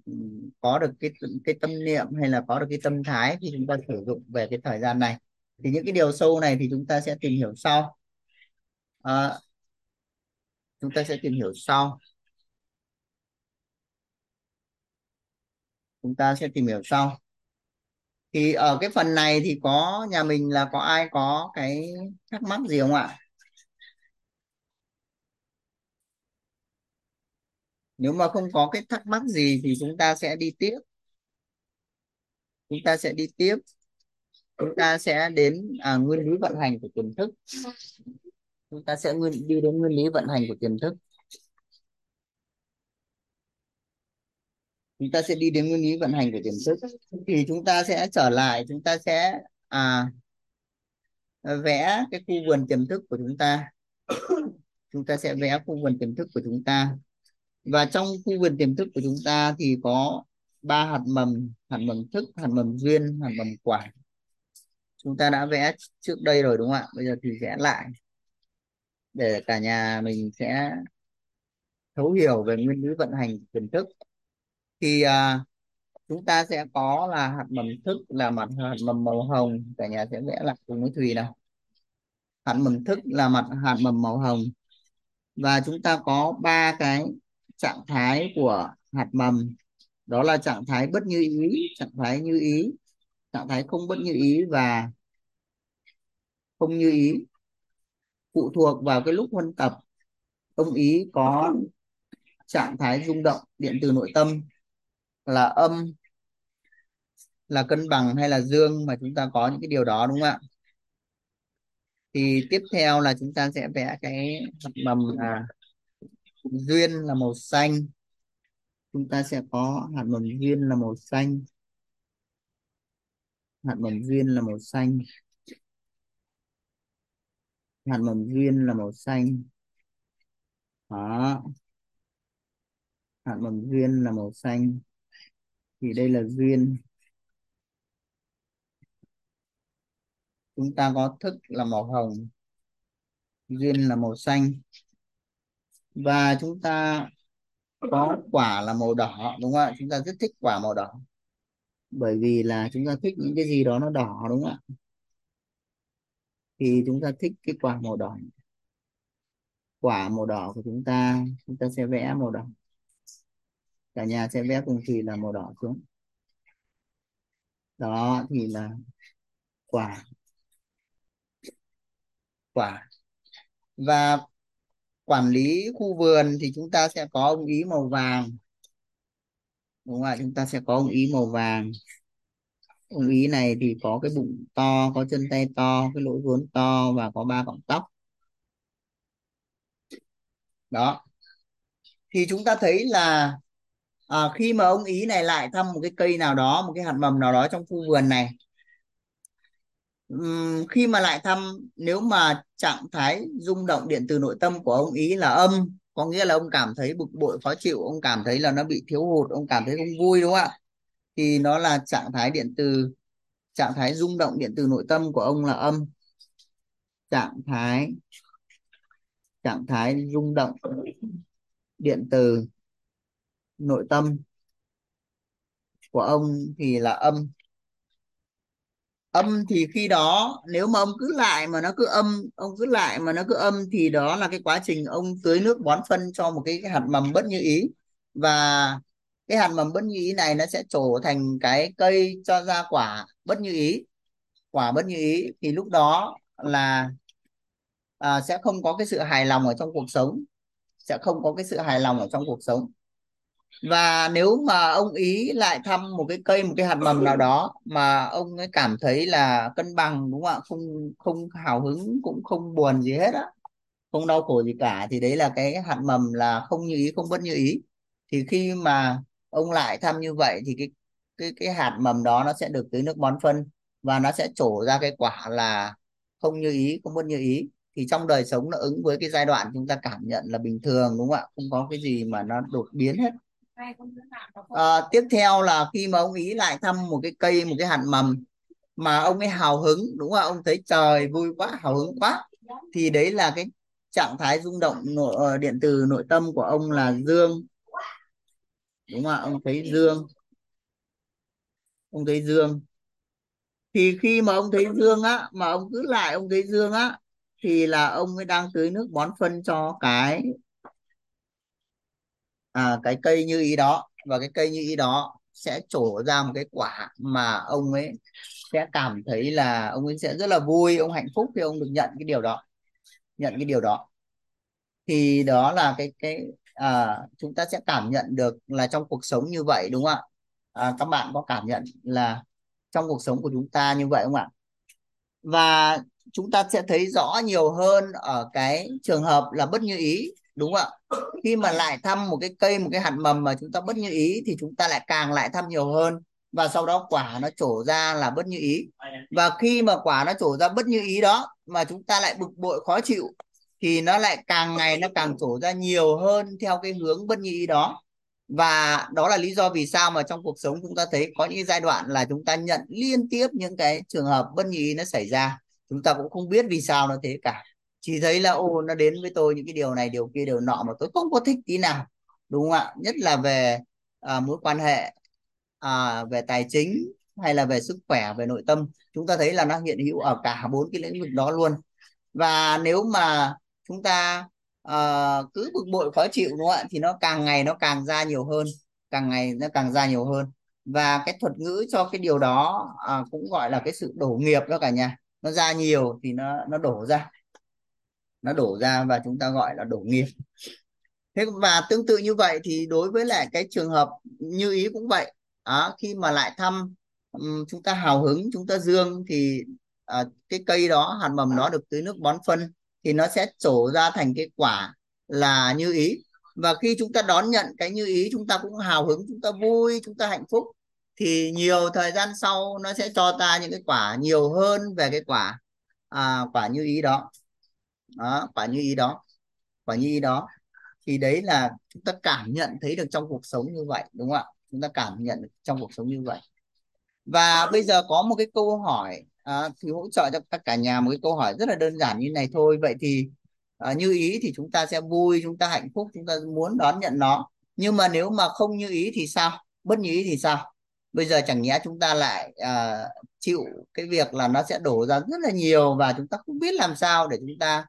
có được cái cái tâm niệm hay là có được cái tâm thái khi chúng ta sử dụng về cái thời gian này. Thì những cái điều sâu này thì chúng ta sẽ tìm hiểu sau. Uh, chúng ta sẽ tìm hiểu sau. Chúng ta sẽ tìm hiểu sau thì ở cái phần này thì có nhà mình là có ai có cái thắc mắc gì không ạ? Nếu mà không có cái thắc mắc gì thì chúng ta sẽ đi tiếp. Chúng ta sẽ đi tiếp. Chúng ta sẽ đến à, nguyên lý vận hành của tiềm thức. Chúng ta sẽ nguyên đi đến nguyên lý vận hành của tiềm thức. Chúng ta sẽ đi đến nguyên lý vận hành của tiềm thức thì chúng ta sẽ trở lại, chúng ta sẽ à vẽ cái khu vườn tiềm thức của chúng ta. Chúng ta sẽ vẽ khu vườn tiềm thức của chúng ta. Và trong khu vườn tiềm thức của chúng ta thì có ba hạt mầm hạt mầm thức, hạt mầm duyên, hạt mầm quả. Chúng ta đã vẽ trước đây rồi đúng không ạ? Bây giờ thì vẽ lại. Để cả nhà mình sẽ thấu hiểu về nguyên lý vận hành tiềm thức thì à, chúng ta sẽ có là hạt mầm thức là mặt hạt mầm màu hồng. Cả nhà sẽ vẽ lại cùng với Thùy nào. Hạt mầm thức là mặt hạt mầm màu hồng. Và chúng ta có ba cái trạng thái của hạt mầm. Đó là trạng thái bất như ý trạng thái như ý trạng thái không bất như ý và không như ý. Phụ thuộc vào cái lúc huân tập ông ý có trạng thái rung động điện từ nội tâm là âm, là cân bằng hay là dương mà chúng ta có những cái điều đó, đúng không ạ? Thì tiếp theo là chúng ta sẽ vẽ cái hạt mầm là duyên là màu xanh. Chúng ta sẽ có hạt mầm duyên là màu xanh. Hạt mầm duyên là màu xanh. Hạt mầm duyên là màu xanh. Đó. Hạt mầm duyên là màu xanh thì đây là duyên. Chúng ta có thức là màu hồng, duyên là màu xanh. Và chúng ta có quả là màu đỏ, đúng không ạ? Chúng ta rất thích quả màu đỏ. Bởi vì là chúng ta thích những cái gì đó nó đỏ, đúng không ạ? Thì chúng ta thích cái quả màu đỏ. Quả màu đỏ của chúng ta chúng ta sẽ vẽ màu đỏ cả nhà sẽ vẽ cùng thì là màu đỏ xuống. Đó, thì là quả. Quả. Và quản lý khu vườn thì chúng ta sẽ có ông ý màu vàng. Đúng không ạ chúng ta sẽ có ông ý màu vàng. Ông ý này thì có cái bụng to, có chân tay to, cái lỗ vốn to và có ba cọng tóc. Đó. Thì chúng ta thấy là à, khi mà ông ý này lại thăm một cái cây nào đó một cái hạt mầm nào đó trong khu vườn này khi mà lại thăm nếu mà trạng thái rung động điện từ nội tâm của ông ý là âm có nghĩa là ông cảm thấy bực bội khó chịu ông cảm thấy là nó bị thiếu hụt ông cảm thấy không vui đúng không ạ? Thì nó là trạng thái điện từ trạng thái rung động điện từ nội tâm của ông là âm. Trạng thái trạng thái rung động điện từ nội tâm của ông thì là âm. Âm thì khi đó nếu mà ông cứ lại mà nó cứ âm ông cứ lại mà nó cứ âm thì đó là cái quá trình ông tưới nước bón phân cho một cái, cái hạt mầm bất như ý. Và cái hạt mầm bất như ý này nó sẽ trổ thành cái cây cho ra quả bất như ý. Quả bất như ý thì lúc đó là à, sẽ không có cái sự hài lòng ở trong cuộc sống. Sẽ không có cái sự hài lòng ở trong cuộc sống và nếu mà ông ý lại thăm một cái cây, một cái hạt mầm nào đó mà ông ấy cảm thấy là cân bằng, đúng không ạ? Không không hào hứng, cũng không buồn gì hết á, không đau khổ gì cả, thì đấy là cái hạt mầm là không như ý, không bất như ý. Thì khi mà ông lại thăm như vậy thì cái cái cái hạt mầm đó nó sẽ được tưới nước bón phân và nó sẽ trổ ra cái quả là không như ý, không bất như ý. Thì trong đời sống nó ứng với cái giai đoạn chúng ta cảm nhận là bình thường, đúng không ạ? Không có cái gì mà nó đột biến hết à, tiếp theo là khi mà ông ý lại thăm một cái cây một cái hạt mầm mà ông ấy hào hứng đúng không ông thấy trời vui quá hào hứng quá. Thì đấy là cái trạng thái rung động nội, ờ, điện từ nội tâm của ông là dương. Đúng không ông thấy dương. Ông thấy dương. Thì khi mà ông thấy dương á mà ông cứ lại ông thấy dương á thì là ông ấy đang tưới nước bón phân cho cái à, cái cây như ý đó và cái cây như ý đó sẽ trổ ra một cái quả mà ông ấy sẽ cảm thấy là ông ấy sẽ rất là vui ông hạnh phúc khi ông được nhận cái điều đó nhận cái điều đó. Thì đó là cái cái à, chúng ta sẽ cảm nhận được là trong cuộc sống như vậy đúng không ạ? À, các bạn có cảm nhận là trong cuộc sống của chúng ta như vậy không ạ? Và chúng ta sẽ thấy rõ nhiều hơn ở cái trường hợp là bất như ý đúng không ạ? Khi mà lại thăm một cái cây, một cái hạt mầm mà chúng ta bất như ý thì chúng ta lại càng lại thăm nhiều hơn. Và sau đó quả nó trổ ra là bất như ý. Và khi mà quả nó trổ ra bất như ý đó mà chúng ta lại bực bội, khó chịu thì nó lại càng ngày nó càng trổ ra nhiều hơn theo cái hướng bất như ý đó. Và đó là lý do vì sao mà trong cuộc sống chúng ta thấy có những giai đoạn là chúng ta nhận liên tiếp những cái trường hợp bất như ý nó xảy ra. Chúng ta cũng không biết vì sao nó thế cả chỉ thấy là ô nó đến với tôi những cái điều này điều kia điều nọ mà tôi không có thích tí nào. Đúng không ạ? Nhất là về à, mối quan hệ à, về tài chính hay là về sức khỏe về nội tâm. Chúng ta thấy là nó hiện hữu ở cả bốn cái lĩnh vực đó luôn. Và nếu mà chúng ta uh, cứ bực bội khó chịu đúng không ạ? Thì nó càng ngày nó càng ra nhiều hơn càng ngày nó càng ra nhiều hơn. Và cái thuật ngữ cho cái điều đó à, cũng gọi là cái sự đổ nghiệp đó cả nhà. Nó ra nhiều thì nó nó đổ ra nó đổ ra và chúng ta gọi là đổ nghiệp. Thế và tương tự như vậy thì đối với lại cái trường hợp như ý cũng vậy. À, khi mà lại thăm um, chúng ta hào hứng chúng ta dương thì à, cái cây đó hạt mầm nó được tưới nước bón phân thì nó sẽ trổ ra thành cái quả là như ý. Và khi chúng ta đón nhận cái như ý chúng ta cũng hào hứng chúng ta vui chúng ta hạnh phúc thì nhiều thời gian sau nó sẽ cho ta những cái quả nhiều hơn về cái quả à, quả như ý đó đó quả như ý đó. Quả như ý đó thì đấy là chúng ta cảm nhận thấy được trong cuộc sống như vậy đúng không ạ? Chúng ta cảm nhận được trong cuộc sống như vậy. Và bây giờ có một cái câu hỏi à, thì hỗ trợ cho tất cả nhà một cái câu hỏi rất là đơn giản như này thôi. Vậy thì à, như ý thì chúng ta sẽ vui chúng ta hạnh phúc chúng ta muốn đón nhận nó. Nhưng mà nếu mà không như ý thì sao? Bất như ý thì sao? Bây giờ chẳng nhẽ chúng ta lại à, chịu cái việc là nó sẽ đổ ra rất là nhiều và chúng ta không biết làm sao để chúng ta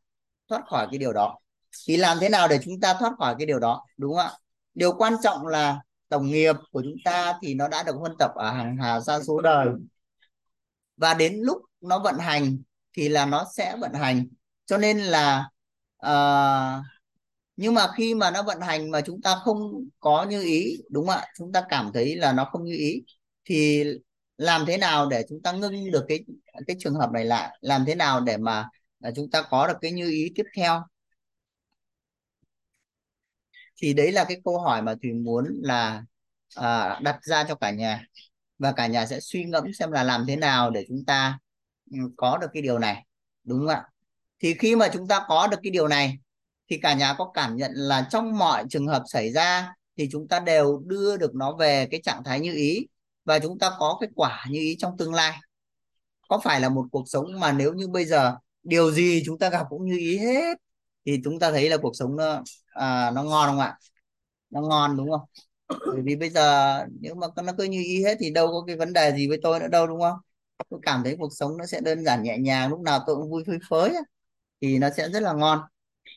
thoát khỏi cái điều đó. Thì làm thế nào để chúng ta thoát khỏi cái điều đó đúng không ạ? Điều quan trọng là tổng nghiệp của chúng ta thì nó đã được huân tập ở hàng hà sa số đời. Và đến lúc nó vận hành thì là nó sẽ vận hành. Cho nên là uh, nhưng mà khi mà nó vận hành mà chúng ta không có như ý đúng không ạ? Chúng ta cảm thấy là nó không như ý thì làm thế nào để chúng ta ngưng được cái cái trường hợp này lại? Làm thế nào để mà là chúng ta có được cái như ý tiếp theo. Thì đấy là cái câu hỏi mà thùy muốn là à, đặt ra cho cả nhà. Và cả nhà sẽ suy ngẫm xem là làm thế nào để chúng ta ừ, có được cái điều này đúng không ạ? Thì khi mà chúng ta có được cái điều này thì cả nhà có cảm nhận là trong mọi trường hợp xảy ra thì chúng ta đều đưa được nó về cái trạng thái như ý và chúng ta có cái quả như ý trong tương lai. Có phải là một cuộc sống mà nếu như bây giờ điều gì chúng ta gặp cũng như ý hết thì chúng ta thấy là cuộc sống nó à, nó ngon không ạ? Nó ngon đúng không? Bởi vì bây giờ nếu mà nó cứ như ý hết thì đâu có cái vấn đề gì với tôi nữa đâu đúng không? Tôi cảm thấy cuộc sống nó sẽ đơn giản nhẹ nhàng lúc nào tôi cũng vui phơi phới thì nó sẽ rất là ngon.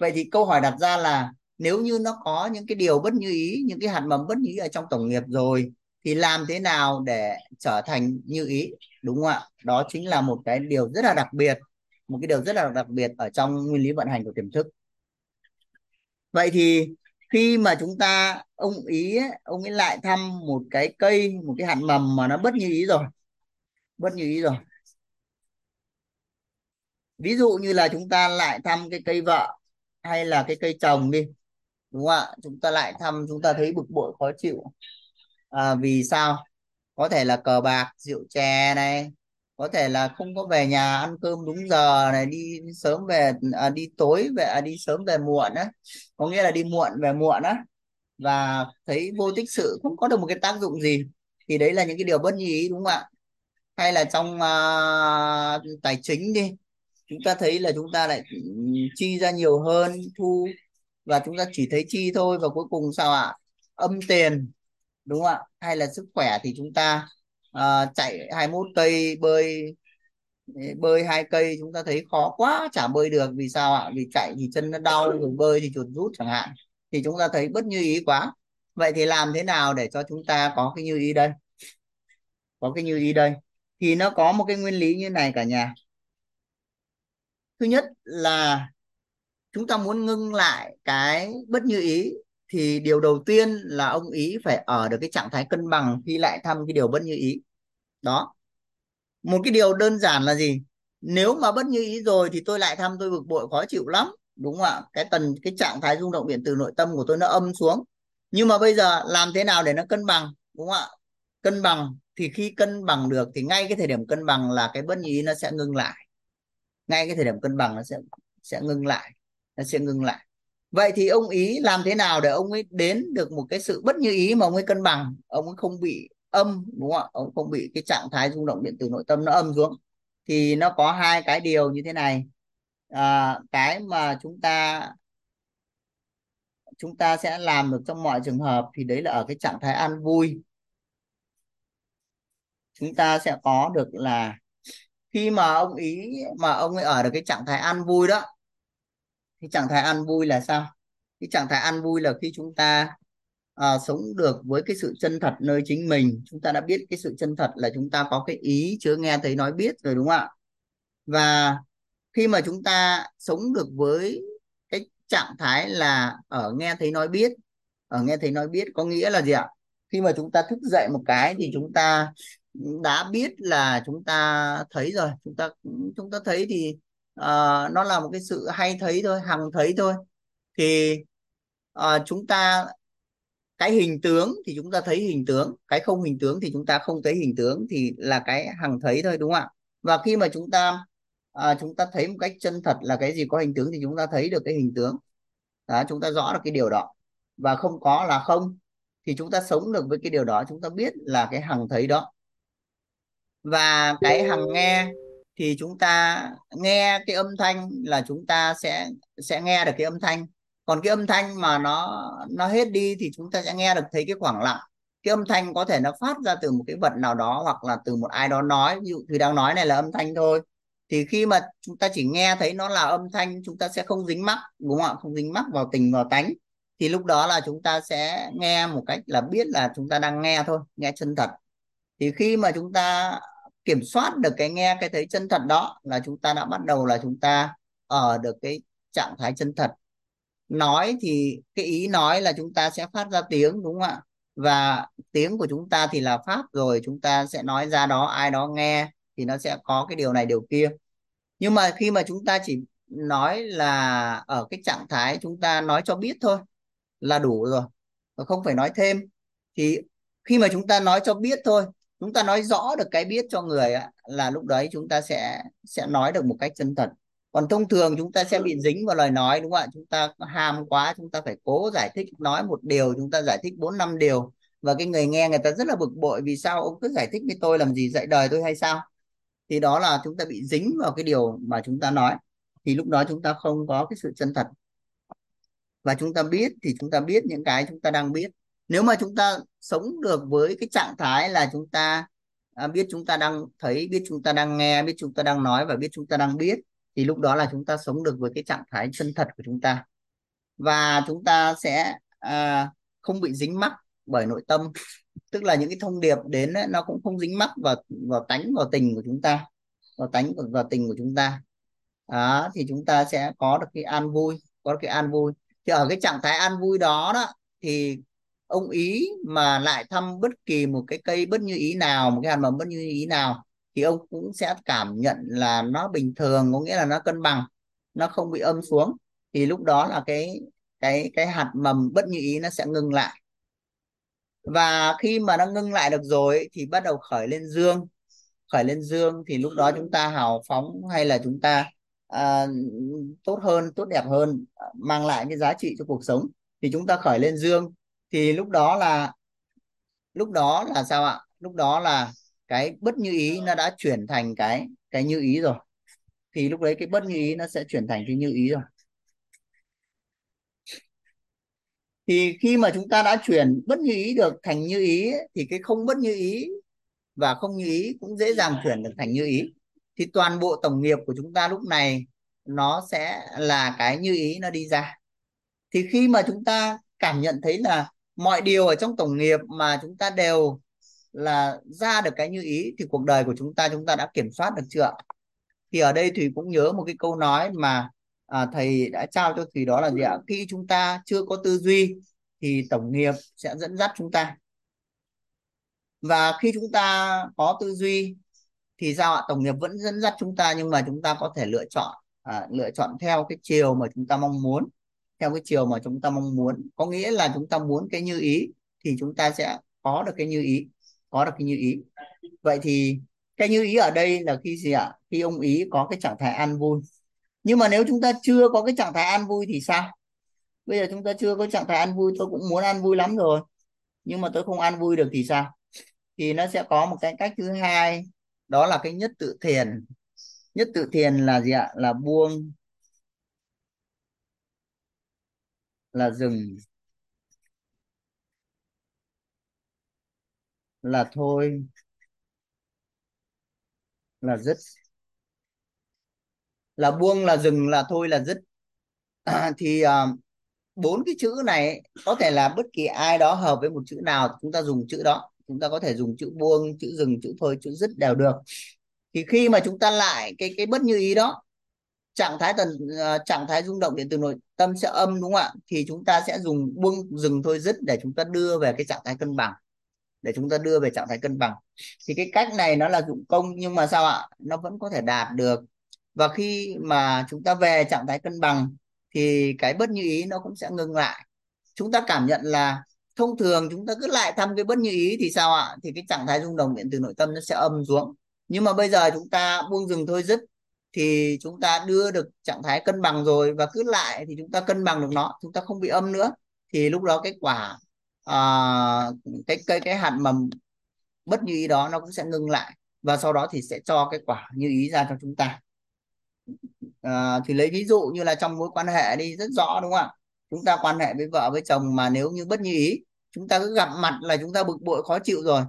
Vậy thì câu hỏi đặt ra là nếu như nó có những cái điều bất như ý những cái hạt mầm bất như ý ở trong tổng nghiệp rồi thì làm thế nào để trở thành như ý? Đúng không ạ? Đó chính là một cái điều rất là đặc biệt một cái điều rất là đặc biệt ở trong nguyên lý vận hành của tiềm thức. Vậy thì khi mà chúng ta ông ý ông ấy lại thăm một cái cây một cái hạt mầm mà nó bất như ý rồi bất như ý rồi. Ví dụ như là chúng ta lại thăm cái cây vợ hay là cái cây chồng đi đúng không ạ? Chúng ta lại thăm chúng ta thấy bực bội khó chịu. À, vì sao? Có thể là cờ bạc rượu chè này có thể là không có về nhà ăn cơm đúng giờ này đi sớm về à, đi tối về à, đi sớm về muộn á. Có nghĩa là đi muộn về muộn á. Và thấy vô tích sự không có được một cái tác dụng gì. Thì đấy là những cái điều bất như ý đúng không ạ? Hay là trong uh, tài chính đi chúng ta thấy là chúng ta lại ừ, chi ra nhiều hơn thu và chúng ta chỉ thấy chi thôi và cuối cùng sao ạ? Âm tiền đúng không ạ? Hay là sức khỏe thì chúng ta à, chạy 21 cây bơi bơi hai cây chúng ta thấy khó quá chả bơi được. Vì sao ạ? Vì chạy thì chân nó đau rồi bơi thì chuột rút chẳng hạn. Thì chúng ta thấy bất như ý quá. Vậy thì làm thế nào để cho chúng ta có cái như ý đây? Có cái như ý đây. Thì nó có một cái nguyên lý như này cả nhà. Thứ nhất là chúng ta muốn ngưng lại cái bất như ý thì điều đầu tiên là ông ý phải ở được cái trạng thái cân bằng khi lại thăm cái điều bất như ý. Đó. Một cái điều đơn giản là gì? Nếu mà bất như ý rồi thì tôi lại thăm, tôi bực bội, khó chịu lắm, đúng không ạ? Cái tần, cái trạng thái rung động điện từ nội tâm của tôi nó âm xuống. Nhưng mà bây giờ làm thế nào để nó cân bằng, đúng không ạ? Cân bằng thì khi cân bằng được thì ngay cái thời điểm cân bằng là cái bất như ý nó sẽ ngưng lại. Ngay cái thời điểm cân bằng nó sẽ sẽ ngưng lại, nó sẽ ngưng lại vậy thì ông ý làm thế nào để ông ấy đến được một cái sự bất như ý mà ông ấy cân bằng? Ông ấy không bị âm đúng không ạ? Ông không bị cái trạng thái rung động điện từ nội tâm nó âm xuống. Thì nó có hai cái điều như thế này. À, cái mà chúng ta chúng ta sẽ làm được trong mọi trường hợp thì đấy là ở cái trạng thái an vui. Chúng ta sẽ có được là khi mà ông ý mà ông ấy ở được cái trạng thái an vui đó cái trạng thái an vui là sao? Cái trạng thái an vui là khi chúng ta à, sống được với cái sự chân thật nơi chính mình. Chúng ta đã biết cái sự chân thật là chúng ta có cái ý chứa nghe thấy nói biết rồi đúng không ạ? Và khi mà chúng ta sống được với cái trạng thái là ở nghe thấy nói biết ở nghe thấy nói biết có nghĩa là gì ạ? Khi mà chúng ta thức dậy một cái thì chúng ta đã biết là chúng ta thấy rồi. Chúng ta chúng ta thấy thì uh, nó là một cái sự hay thấy thôi hằng thấy thôi. Thì à, chúng ta cái hình tướng thì chúng ta thấy hình tướng cái không hình tướng thì chúng ta không thấy hình tướng thì là cái hằng thấy thôi đúng không ạ? Và khi mà chúng ta à, chúng ta thấy một cách chân thật là cái gì có hình tướng thì chúng ta thấy được cái hình tướng. Đó, chúng ta rõ được cái điều đó. Và không có là không thì chúng ta sống được với cái điều đó chúng ta biết là cái hằng thấy đó. Và cái hằng nghe thì chúng ta nghe cái âm thanh là chúng ta sẽ sẽ nghe được cái âm thanh. Còn cái âm thanh mà nó nó hết đi thì chúng ta sẽ nghe được thấy cái khoảng lặng. Cái âm thanh có thể nó phát ra từ một cái vật nào đó hoặc là từ một ai đó nói, ví dụ thì đang nói này là âm thanh thôi. Thì khi mà chúng ta chỉ nghe thấy nó là âm thanh, chúng ta sẽ không dính mắc, đúng không ạ? Không dính mắc vào tình, vào tánh. Thì lúc đó là chúng ta sẽ nghe một cách là biết là chúng ta đang nghe thôi, nghe chân thật. Thì khi mà chúng ta kiểm soát được cái nghe cái thấy chân thật đó là chúng ta đã bắt đầu là chúng ta ở được cái trạng thái chân thật. Nói thì cái ý nói là chúng ta sẽ phát ra tiếng, đúng không ạ? Và tiếng của chúng ta thì là pháp rồi, chúng ta sẽ nói ra đó, ai đó nghe thì nó sẽ có cái điều này, điều kia. Nhưng mà khi mà chúng ta chỉ nói là ở cái trạng thái chúng ta nói cho biết thôi là đủ rồi, không phải nói thêm. Thì khi mà chúng ta nói cho biết thôi chúng ta nói rõ được cái biết cho người á, là lúc đấy chúng ta sẽ sẽ nói được một cách chân thật còn thông thường chúng ta sẽ bị dính vào lời nói đúng không ạ chúng ta ham quá chúng ta phải cố giải thích nói một điều chúng ta giải thích bốn năm điều và cái người nghe người ta rất là bực bội vì sao ông cứ giải thích với tôi làm gì dạy đời tôi hay sao thì đó là chúng ta bị dính vào cái điều mà chúng ta nói thì lúc đó chúng ta không có cái sự chân thật và chúng ta biết thì chúng ta biết những cái chúng ta đang biết nếu mà chúng ta sống được với cái trạng thái là chúng ta à, biết chúng ta đang thấy biết chúng ta đang nghe biết chúng ta đang nói và biết chúng ta đang biết thì lúc đó là chúng ta sống được với cái trạng thái chân thật của chúng ta. Và chúng ta sẽ à, không bị dính mắc bởi nội tâm. Tức là những cái thông điệp đến ấy, nó cũng không dính mắc vào vào tánh vào tình của chúng ta vào tánh vào tình của chúng ta. Đó, thì chúng ta sẽ có được cái an vui có được cái an vui. Thì ở cái trạng thái an vui đó đó thì ông ý mà lại thăm bất kỳ một cái cây bất như ý nào một cái hạt mầm bất như ý nào thì ông cũng sẽ cảm nhận là nó bình thường có nghĩa là nó cân bằng nó không bị âm xuống. Thì lúc đó là cái cái cái hạt mầm bất như ý nó sẽ ngừng lại. Và khi mà nó ngưng lại được rồi thì bắt đầu khởi lên dương. Khởi lên dương thì lúc đó chúng ta hào phóng hay là chúng ta à, tốt hơn tốt đẹp hơn mang lại cái giá trị cho cuộc sống. Thì chúng ta khởi lên dương thì lúc đó là, lúc đó là sao ạ? Lúc đó là cái bất như ý nó đã chuyển thành cái cái như ý rồi. Thì lúc đấy cái bất như ý nó sẽ chuyển thành cái như ý rồi. Thì khi mà chúng ta đã chuyển bất như ý được thành như ý thì cái không bất như ý và không như ý cũng dễ dàng chuyển được thành như ý. Thì toàn bộ tổng nghiệp của chúng ta lúc này nó sẽ là cái như ý nó đi ra. Thì khi mà chúng ta cảm nhận thấy là mọi điều ở trong tổng nghiệp mà chúng ta đều là ra được cái như ý thì cuộc đời của chúng ta chúng ta đã kiểm soát được chưa thì ở đây thùy cũng nhớ một cái câu nói mà à, thầy đã trao cho thùy đó là gì ạ? Khi chúng ta chưa có tư duy thì tổng nghiệp sẽ dẫn dắt chúng ta. Và khi chúng ta có tư duy thì sao ạ? Tổng nghiệp vẫn dẫn dắt chúng ta nhưng mà chúng ta có thể lựa chọn à, lựa chọn theo cái chiều mà chúng ta mong muốn theo cái chiều mà chúng ta mong muốn, có nghĩa là chúng ta muốn cái như ý thì chúng ta sẽ có được cái như ý, có được cái như ý. Vậy thì cái như ý ở đây là khi gì ạ? Khi ông ý có cái trạng thái an vui. Nhưng mà nếu chúng ta chưa có cái trạng thái an vui thì sao? Bây giờ chúng ta chưa có trạng thái an vui, tôi cũng muốn an vui lắm rồi. Nhưng mà tôi không an vui được thì sao? Thì nó sẽ có một cái cách thứ hai, đó là cái nhất tự thiền. Nhất tự thiền là gì ạ? Là buông là dừng là thôi. Là dứt. Là buông là dừng là thôi là dứt. À, thì à, bốn cái chữ này có thể là bất kỳ ai đó hợp với một chữ nào chúng ta dùng chữ đó. Chúng ta có thể dùng chữ buông chữ dừng chữ thôi chữ dứt đều được. Thì khi mà chúng ta lại cái cái bất như ý đó trạng thái tần uh, à, trạng thái rung động điện từ nội tâm sẽ âm, đúng không ạ? Thì chúng ta sẽ dùng buông dừng thôi, dứt để chúng ta đưa về cái trạng thái cân bằng. Để chúng ta đưa về trạng thái cân bằng. Thì cái cách này nó là dụng công, nhưng mà sao ạ? Nó vẫn có thể đạt được. Và khi mà chúng ta về trạng thái cân bằng, thì cái bất như ý nó cũng sẽ ngừng lại. Chúng ta cảm nhận là thông thường chúng ta cứ lại thăm cái bất như ý thì sao ạ? Thì cái trạng thái rung động điện từ nội tâm nó sẽ âm xuống. Nhưng mà bây giờ chúng ta buông dừng thôi, dứt thì chúng ta đưa được trạng thái cân bằng rồi và cứ lại thì chúng ta cân bằng được nó chúng ta không bị âm nữa. Thì lúc đó cái quả à, cái cái cái hạt mầm bất như ý đó nó cũng sẽ ngưng lại và sau đó thì sẽ cho cái quả như ý ra cho chúng ta. À, thì lấy ví dụ như là trong mối quan hệ đi rất rõ đúng không ạ? Chúng ta quan hệ với vợ với chồng mà nếu như bất như ý chúng ta cứ gặp mặt là chúng ta bực bội khó chịu rồi.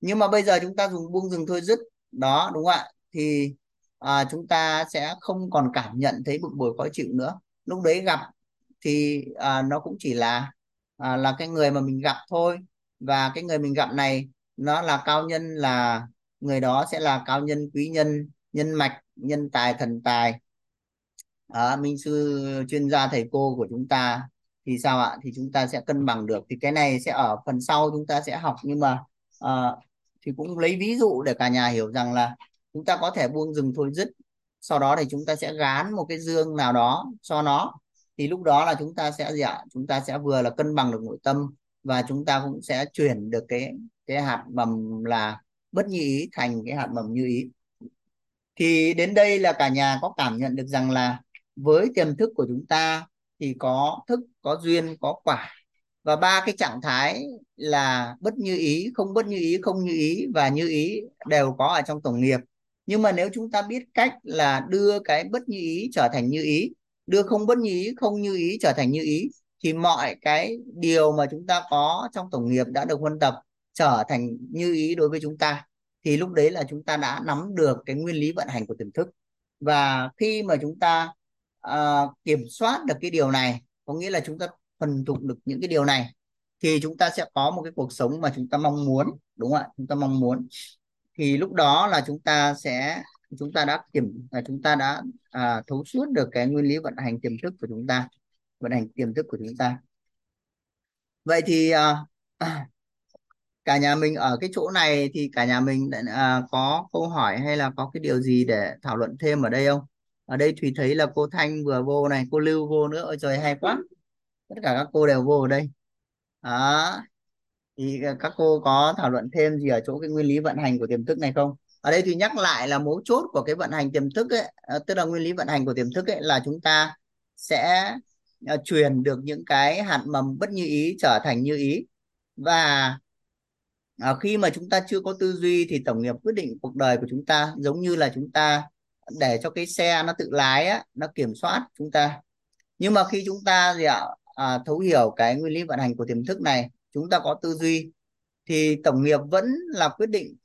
Nhưng mà bây giờ chúng ta dùng buông dừng thôi dứt đó đúng không ạ? Thì à, chúng ta sẽ không còn cảm nhận thấy bực bội khó chịu nữa. Lúc đấy gặp thì à, nó cũng chỉ là à, là cái người mà mình gặp thôi. Và cái người mình gặp này nó là cao nhân là người đó sẽ là cao nhân quý nhân nhân mạch nhân tài thần tài. À, minh sư chuyên gia thầy cô của chúng ta. Thì sao ạ? Thì chúng ta sẽ cân bằng được. Thì cái này sẽ ở phần sau chúng ta sẽ học. Nhưng mà à, thì cũng lấy ví dụ để cả nhà hiểu rằng là chúng ta có thể buông dừng thôi dứt. Sau đó thì chúng ta sẽ gán một cái dương nào đó cho nó. Thì lúc đó là chúng ta sẽ gì ạ? Chúng ta sẽ vừa là cân bằng được nội tâm và chúng ta cũng sẽ chuyển được cái cái hạt mầm là bất như ý thành cái hạt mầm như ý. Thì đến đây là cả nhà có cảm nhận được rằng là với tiềm thức của chúng ta thì có thức, có duyên, có quả. Và ba cái trạng thái là bất như ý, không bất như ý, không như ý và như ý đều có ở trong tổng nghiệp nhưng mà nếu chúng ta biết cách là đưa cái bất như ý trở thành như ý đưa không bất như ý không như ý trở thành như ý thì mọi cái điều mà chúng ta có trong tổng nghiệp đã được huân tập trở thành như ý đối với chúng ta thì lúc đấy là chúng ta đã nắm được cái nguyên lý vận hành của tiềm thức. Và khi mà chúng ta uh, kiểm soát được cái điều này có nghĩa là chúng ta thuần thục được những cái điều này thì chúng ta sẽ có một cái cuộc sống mà chúng ta mong muốn đúng không ạ? Chúng ta mong muốn thì lúc đó là chúng ta sẽ chúng ta đã kiểm là chúng ta đã à, thấu suốt được cái nguyên lý vận hành tiềm thức của chúng ta vận hành tiềm thức của chúng ta. Vậy thì à, cả nhà mình ở cái chỗ này thì cả nhà mình à, có câu hỏi hay là có cái điều gì để thảo luận thêm ở đây không? Ở đây Thùy thấy là cô Thanh vừa vô này cô Lưu vô nữa. Ôi trời hay quá. Tất cả các cô đều vô ở đây. Đó thì các cô có thảo luận thêm gì ở chỗ cái nguyên lý vận hành của tiềm thức này không? Ở đây thì nhắc lại là mấu chốt của cái vận hành tiềm thức ấy ờ, tức là nguyên lý vận hành của tiềm thức ấy là chúng ta sẽ uh, truyền được những cái hạt mầm bất như ý trở thành như ý. Và uh, khi mà chúng ta chưa có tư duy thì tổng nghiệp quyết định cuộc đời của chúng ta giống như là chúng ta để cho cái xe nó tự lái á, nó kiểm soát chúng ta. Nhưng mà khi chúng ta gì ạ? À, thấu hiểu cái nguyên lý vận hành của tiềm thức này chúng ta có tư duy thì tổng nghiệp vẫn là quyết định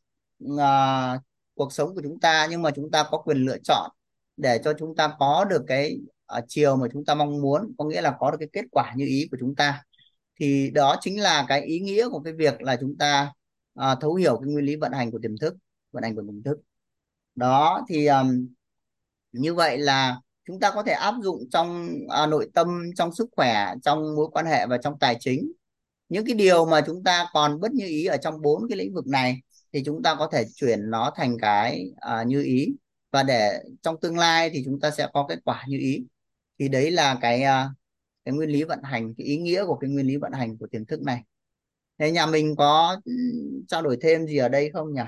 uh, cuộc sống của chúng ta nhưng mà chúng ta có quyền lựa chọn để cho chúng ta có được cái uh, chiều mà chúng ta mong muốn có nghĩa là có được cái kết quả như ý của chúng ta. Thì đó chính là cái ý nghĩa của cái việc là chúng ta uh, thấu hiểu cái nguyên lý vận hành của tiềm thức vận hành của tiềm thức. Đó thì um, như vậy là chúng ta có thể áp dụng trong à, nội tâm trong sức khỏe trong mối quan hệ và trong tài chính những cái điều mà chúng ta còn bất như ý ở trong bốn cái lĩnh vực này thì chúng ta có thể chuyển nó thành cái à, như ý. Và để trong tương lai thì chúng ta sẽ có kết quả như ý. Thì đấy là cái à, cái nguyên lý vận hành cái ý nghĩa của cái nguyên lý vận hành của tiềm thức này. Thế nhà mình có trao đổi thêm gì ở đây không nhỉ?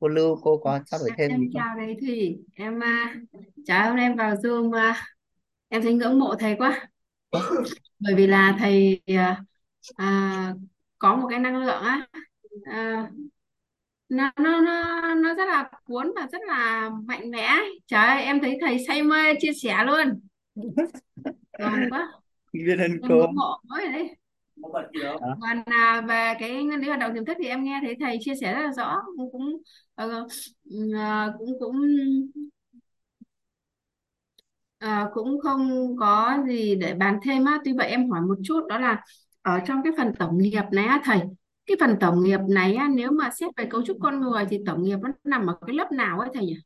Cô Lưu cô có trao đổi thêm em gì không? chào đấy Thủy. Em uh, chào hôm nay em vào Zoom uh, em thấy ngưỡng mộ thầy quá bởi vì là thầy uh, uh, có một cái năng lượng á uh, nó nó nó nó rất là cuốn và rất là mạnh mẽ. Trời ơi, em thấy thầy say mê chia sẻ luôn. Giỏi quá. Biết ơn cô ngưỡng mộ quá rồi đấy còn à, về cái nguyên lý hoạt động tiềm thức thì em nghe thấy thầy chia sẻ rất là rõ. Cũng cũng ờ, ờ, cũng cũng ờ, cũng không có gì để bàn thêm á. Tuy vậy em hỏi một chút đó là ở trong cái phần tổng nghiệp này á thầy cái phần tổng nghiệp này á, nếu mà xét về cấu trúc con người thì tổng nghiệp nó nằm ở cái lớp nào ấy thầy nhỉ?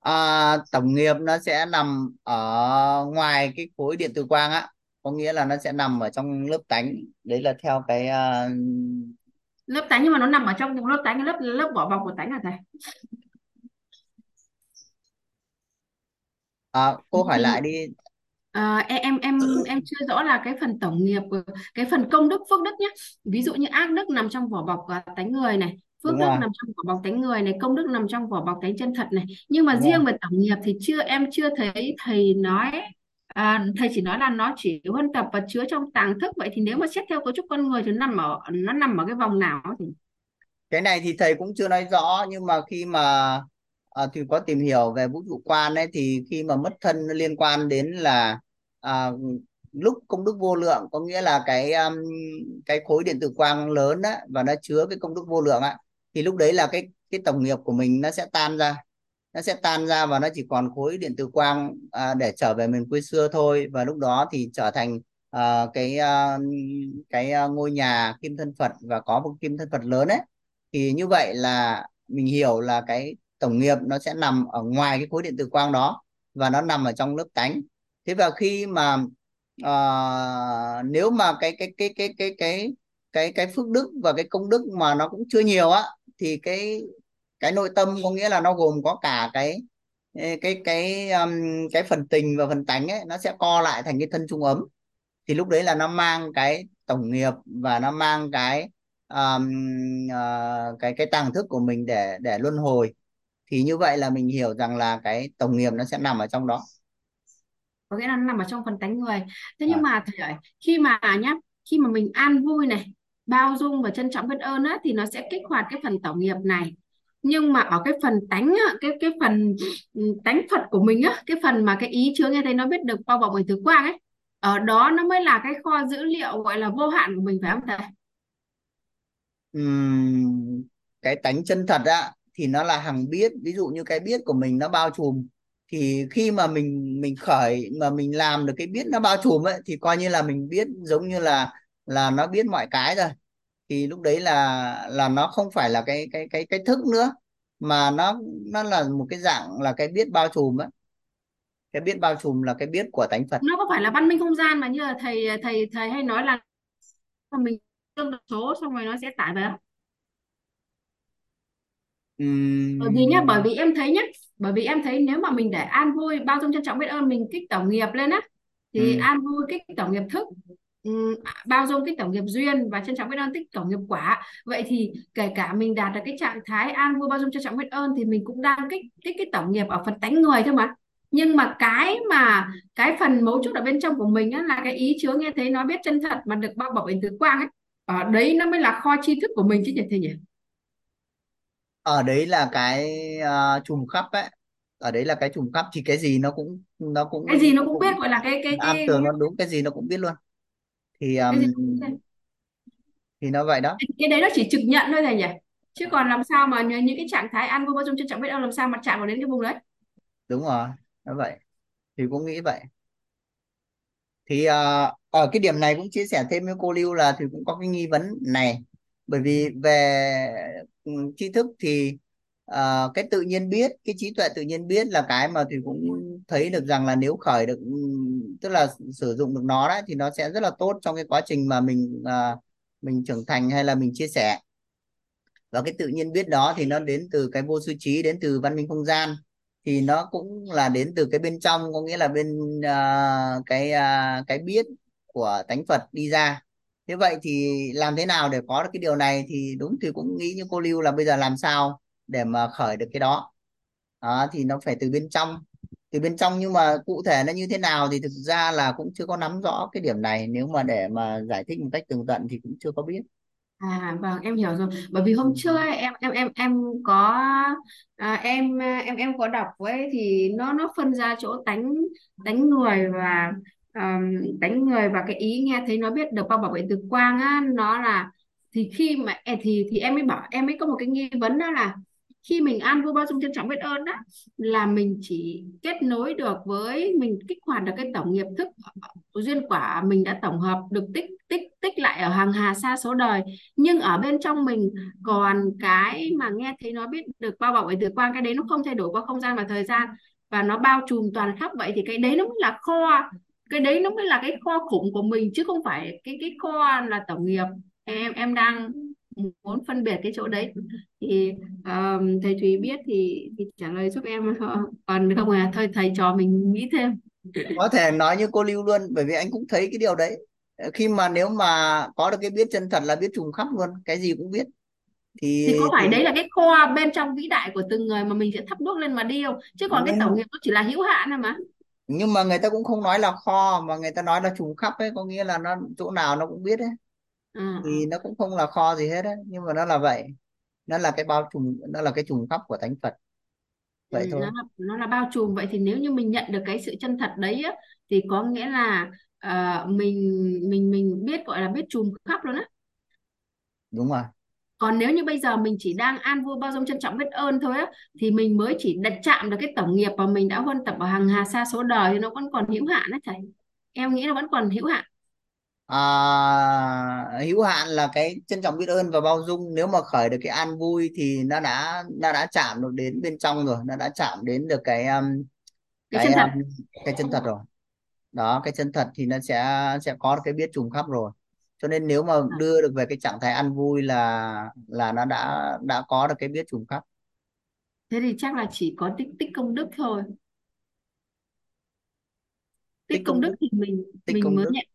À, tổng nghiệp nó sẽ nằm ở ngoài cái khối điện tử quang á. Có nghĩa là nó sẽ nằm ở trong lớp tánh. Đấy là theo cái à, lớp tánh nhưng mà nó nằm ở trong lớp tánh cái lớp lớp vỏ bọc của tánh à thầy à, cô hỏi lại đi. Ờ, em em em em chưa rõ là cái phần tổng nghiệp cái phần công đức phước đức nhé ví dụ như ác đức nằm trong vỏ bọc à, tánh người này phước đúng đức rồi. nằm trong vỏ bọc tánh người này công đức nằm trong vỏ bọc tánh chân thật này. Nhưng mà đúng rồi. riêng về tổng nghiệp thì chưa em chưa thấy thầy nói à, thầy chỉ nói là nó chỉ huân tập và chứa trong tàng thức. Vậy thì nếu mà xét theo cấu trúc con người thì nó nằm ở nó nằm ở cái vòng nào thì? Cái này thì thầy cũng chưa nói rõ nhưng mà khi mà à, thì có tìm hiểu về vũ trụ quan ấy thì khi mà mất thân nó liên quan đến là à, lúc công đức vô lượng có nghĩa là cái um, cái khối điện tử quang lớn á và nó chứa cái công đức vô lượng á thì lúc đấy là cái cái tổng nghiệp của mình nó sẽ tan ra. Nó sẽ tan ra và nó chỉ còn khối điện tử quang à, để trở về miền quê xưa thôi và lúc đó thì trở thành à, cái à, cái à, ngôi nhà kim thân Phật và có một kim thân Phật lớn ấy. Thì như vậy là mình hiểu là cái tổng nghiệp nó sẽ nằm ở ngoài cái khối điện tử quang đó và nó nằm ở trong lớp tánh thế và khi mà uh, nếu mà cái cái cái cái cái cái cái cái phước đức và cái công đức mà nó cũng chưa nhiều á thì cái cái nội tâm có nghĩa là nó gồm có cả cái cái cái um, cái phần tình và phần tánh ấy nó sẽ co lại thành cái thân trung ấm. Thì lúc đấy là nó mang cái tổng nghiệp và nó mang cái um, uh, cái cái tàng thức của mình để để luân hồi thì như vậy là mình hiểu rằng là cái tổng nghiệp nó sẽ nằm ở trong đó. Có nghĩa là nó nằm ở trong phần tánh người. Thế nhưng à, mà thầy ơi khi mà nhá khi mà mình an vui này bao dung và trân trọng biết ơn á thì nó sẽ kích hoạt cái phần tổng nghiệp này. Nhưng mà ở cái phần tánh á, cái cái phần ừ, tánh Phật của mình á cái phần mà cái ý chứa nghe thấy nó biết được bao bọc bởi thứ quang ấy ở đó nó mới là cái kho dữ liệu gọi là vô hạn của mình phải không thầy? Ừm, cái tánh chân thật á thì nó là hằng biết, ví dụ như cái biết của mình nó bao trùm. Thì khi mà mình mình khởi, mà mình làm được cái biết nó bao trùm ấy, thì coi như là mình biết giống như là là nó biết mọi cái rồi. Thì lúc đấy là là nó không phải là cái cái cái cái thức nữa, mà nó nó là một cái dạng là cái biết bao trùm ấy cái biết bao trùm là cái biết của tánh Phật. Nó có phải là văn minh không gian mà như là thầy thầy thầy hay nói là mình tương được số xong rồi nó sẽ tải về bởi vì nhá bởi vì em thấy nhá bởi vì em thấy nếu mà mình để an vui bao dung trân trọng biết ơn mình kích tổng nghiệp lên á thì an vui kích tổng nghiệp thức ừm, bao dung kích tổng nghiệp duyên và trân trọng biết ơn kích tổng nghiệp quả. Vậy thì kể cả mình đạt được cái trạng thái an vui bao dung trân trọng biết ơn thì mình cũng đang kích kích cái tổng nghiệp ở phần tánh người thôi mà. Nhưng mà cái mà cái phần mấu chốt ở bên trong của mình á là cái ý chứa nghe thấy nó biết chân thật mà được bao bọc bởi từ quang ấy ở đấy nó mới là kho tri thức của mình chứ nhỉ thầy nhỉ ở đấy là cái uh, trùm khắp ấy. Ở đấy là cái trùm khắp thì cái gì nó cũng nó cũng cái gì nó cũng biết gọi là cái cái cái tường nó đúng cái gì nó cũng biết luôn. Thì cái gì cũng biết. thì nó vậy đó. Cái đấy nó chỉ trực nhận thôi thầy nhỉ? Chứ còn làm sao mà những những cái trạng thái vui bao dung trân trọng biết ơn làm sao mà chạm vào đến cái vùng đấy? Đúng rồi nó vậy. Thì cũng nghĩ vậy. Thì ờ, ở cái điểm này cũng chia sẻ thêm với cô Lưu là thì cũng có cái nghi vấn này. Bởi vì về Ừ, tri thức thì uh, cái tự nhiên biết cái trí tuệ tự nhiên biết là cái mà thì cũng thấy được rằng là nếu khởi được ừ, tức là sử dụng được nó đấy thì nó sẽ rất là tốt trong cái quá trình mà mình uh, mình trưởng thành hay là mình chia sẻ. Và cái tự nhiên biết đó thì nó đến từ cái vô sư trí đến từ văn minh không gian. Thì nó cũng là đến từ cái bên trong có nghĩa là bên uh, cái uh, cái biết của tánh Phật đi ra thế vậy thì làm thế nào để có được cái điều này? Thì đúng thì cũng nghĩ như cô Lưu là bây giờ làm sao để mà khởi được cái đó? Đó, thì nó phải từ bên trong. Từ bên trong nhưng mà cụ thể nó như thế nào thì thực ra là cũng chưa có nắm rõ cái điểm này. Nếu mà để mà giải thích một cách tường tận thì cũng chưa có biết. À vâng em hiểu rồi. Bởi vì hôm trước ấy, em em em em có à, em em em có đọc ấy thì nó nó phân ra chỗ tánh tánh người và um, đánh người và cái ý nghe thấy nó biết được bao bảo vệ từ quang á nó là thì khi mà thì thì em mới bảo em mới có một cái nghi vấn đó là khi mình ăn vua bao dung trân trọng biết ơn đó là mình chỉ kết nối được với mình kích hoạt được cái tổng nghiệp thức duyên quả mình đã tổng hợp được tích tích tích lại ở hàng hà xa số đời. Nhưng ở bên trong mình còn cái mà nghe thấy nó biết được bao bọc bởi từ quang cái đấy nó không thay đổi qua không gian và thời gian và nó bao trùm toàn khắp. Vậy thì cái đấy nó mới là kho cái đấy nó mới là cái kho khủng của mình chứ không phải cái cái kho là tổng nghiệp. Em em đang muốn phân biệt cái chỗ đấy. Thì um, thầy Thúy biết thì thì trả lời giúp em. Còn không à thôi thầy trò mình nghĩ thêm. Có thể nói như cô Lưu luôn bởi vì anh cũng thấy cái điều đấy. Ờ, khi mà nếu mà có được cái biết chân thật là biết trùng khắp luôn cái gì cũng biết. Thì thì có phải đấy là cái kho bên trong vĩ đại của từng người mà mình sẽ thắp đuốc lên mà đi không? Chứ còn cái tổng nghiệp nó chỉ là hữu hạn thôi mà nhưng mà người ta cũng không nói là kho mà người ta nói là trùng khắp ấy có nghĩa là nó chỗ nào nó cũng biết ấy. Ừ, thì nó cũng không là kho gì hết ấy nhưng mà nó là vậy. Nó là cái bao trùm nó là cái trùng khắp của thánh Phật. Ừ, vậy thôi. nó là, nó là bao trùm. Vậy thì nếu như mình nhận được cái sự chân thật đấy á, thì có nghĩa là ờ, mình mình mình biết gọi là biết trùm khắp luôn á. Đúng rồi còn nếu như bây giờ mình chỉ đang an vui bao dung trân trọng biết ơn thôi á thì mình mới chỉ đặt chạm được cái tổng nghiệp mà mình đã huân tập ở hàng hà sa số đời thì nó vẫn còn hữu hạn đó thầy. Em nghĩ nó vẫn còn hữu hạn. À, hữu hạn là cái trân trọng biết ơn và bao dung. Nếu mà khởi được cái an vui thì nó đã nó đã chạm được đến bên trong rồi nó đã chạm đến được cái um, cái cái chân thật. um, cái chân thật rồi. Đó cái chân thật thì nó sẽ sẽ có cái biết trùng khắp rồi cho nên nếu mà đưa được về cái trạng thái an vui là là nó đã đã có được cái biết trùng khắp thế thì chắc là chỉ có tích tích công đức thôi. Tích tích công đức đức. thì mình tích mình mới đức. nhận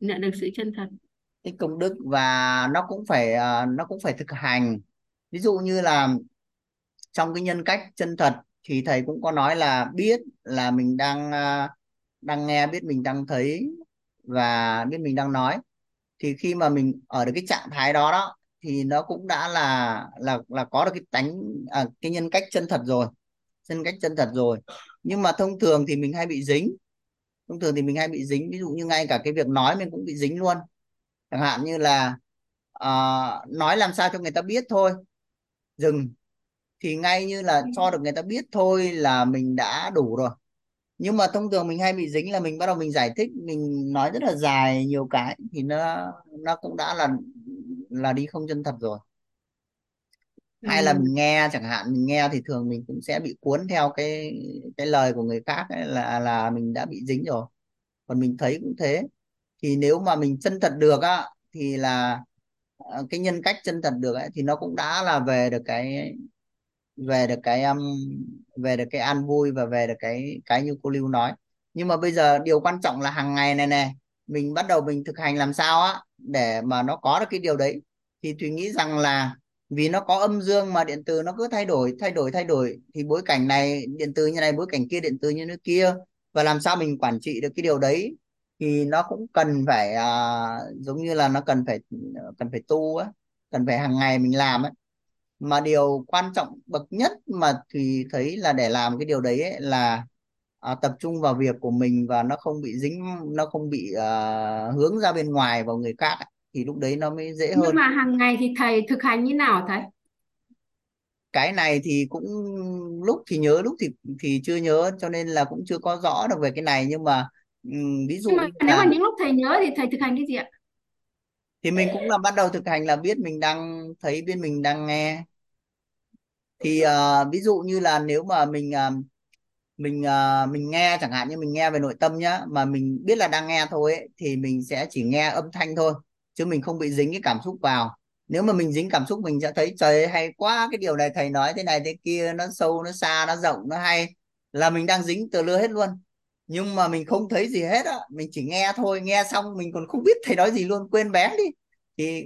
nhận được sự chân thật. Tích công đức và nó cũng phải à, nó cũng phải thực hành. Ví dụ như là trong cái nhân cách chân thật thì thầy cũng có nói là biết là mình đang à, đang nghe biết mình đang thấy và biết mình đang nói thì khi mà mình ở được cái trạng thái đó đó thì nó cũng đã là là là có được cái tánh à, cái nhân cách chân thật rồi nhân cách chân thật rồi. Nhưng mà thông thường thì mình hay bị dính thông thường thì mình hay bị dính. Ví dụ như ngay cả cái việc nói mình cũng bị dính luôn. Chẳng hạn như là à, nói làm sao cho người ta biết thôi dừng. Thì ngay như là cho được người ta biết thôi là mình đã đủ rồi nhưng mà thông thường mình hay bị dính là mình bắt đầu mình giải thích mình nói rất là dài nhiều cái thì nó nó cũng đã là là đi không chân thật rồi. Hay là ừ. mình nghe chẳng hạn mình nghe thì thường mình cũng sẽ bị cuốn theo cái cái lời của người khác ấy, là là mình đã bị dính rồi. Còn mình thấy cũng thế. Thì nếu mà mình chân thật được á thì là ờ, cái nhân cách chân thật được ấy, thì nó cũng đã là về được cái về được cái um, về được cái an vui và về được cái cái như cô Lưu nói. Nhưng mà bây giờ điều quan trọng là hàng ngày này này mình bắt đầu mình thực hành làm sao á để mà nó có được cái điều đấy. Thì Thùy nghĩ rằng là vì nó có âm dương mà điện từ nó cứ thay đổi thay đổi thay đổi thì bối cảnh này điện từ như này bối cảnh kia điện từ như thế kia và làm sao mình quản trị được cái điều đấy thì nó cũng cần phải à, giống như là nó cần phải ờ, cần phải tu á cần phải hàng ngày mình làm ấy mà điều quan trọng bậc nhất mà thì thấy là để làm cái điều đấy ấy, là à, tập trung vào việc của mình và nó không bị dính nó không bị à, hướng ra bên ngoài vào người khác ấy. thì lúc đấy nó mới dễ nhưng hơn. mà hàng ngày thì thầy thực hành như nào thầy? Cái này thì cũng lúc thì nhớ lúc thì thì chưa nhớ cho nên là cũng chưa có rõ được về cái này. Nhưng mà ừm, ví dụ nhưng mà như nếu là mà những lúc thầy nhớ thì thầy thực hành cái gì ạ? Thì mình cũng là bắt đầu thực hành là biết mình đang thấy biết mình đang nghe thì uh, ví dụ như là nếu mà mình uh, mình uh, mình nghe chẳng hạn như mình nghe về nội tâm nhá mà mình biết là đang nghe thôi ấy, thì mình sẽ chỉ nghe âm thanh thôi chứ mình không bị dính cái cảm xúc vào. Nếu mà mình dính cảm xúc mình sẽ thấy trời ơi, hay quá cái điều này thầy nói thế này thế kia nó sâu nó xa nó rộng nó hay. Là mình đang dính từ lưa hết luôn. Nhưng mà mình không thấy gì hết á mình chỉ nghe thôi nghe xong mình còn không biết thầy nói gì luôn quên bén đi. Thì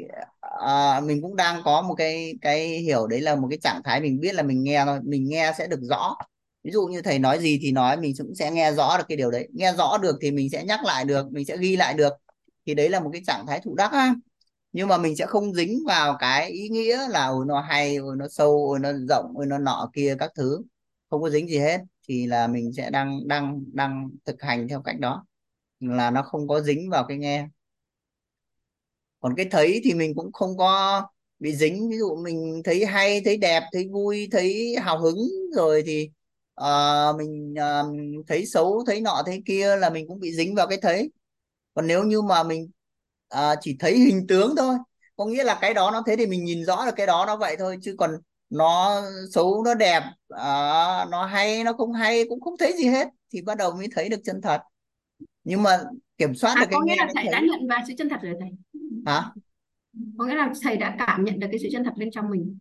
à, mình cũng đang có một cái cái hiểu đấy là một cái trạng thái mình biết là mình nghe thôi mình nghe sẽ được rõ. Ví dụ như thầy nói gì thì nói mình cũng sẽ nghe rõ được cái điều đấy. Nghe rõ được thì mình sẽ nhắc lại được mình sẽ ghi lại được. Thì đấy là một cái trạng thái thụ đắc á. Nhưng mà mình sẽ không dính vào cái ý nghĩa là ôi nó hay ôi nó sâu ôi nó rộng ôi nó nọ kia các thứ. Không có dính gì hết. Thì là mình sẽ đang đang đang thực hành theo cách đó. Là nó không có dính vào cái nghe còn cái thấy thì mình cũng không có bị dính. Ví dụ mình thấy hay thấy đẹp thấy vui thấy hào hứng. Rồi thì ờ, mình ờ, thấy xấu thấy nọ thấy kia là mình cũng bị dính vào cái thấy. Còn nếu như mà mình ờ, chỉ thấy hình tướng thôi có nghĩa là cái đó nó thế thì mình nhìn rõ là cái đó nó vậy thôi. Chứ còn nó xấu nó đẹp ờ, nó hay nó không hay cũng không thấy gì hết thì bắt đầu mới thấy được chân thật. Nhưng mà kiểm soát được à cái có nghĩa nghe là cái thầy đã thấy nhận ra sự chân thật rồi thầy hả? Có nghĩa là thầy đã cảm nhận được cái sự chân thật bên trong mình.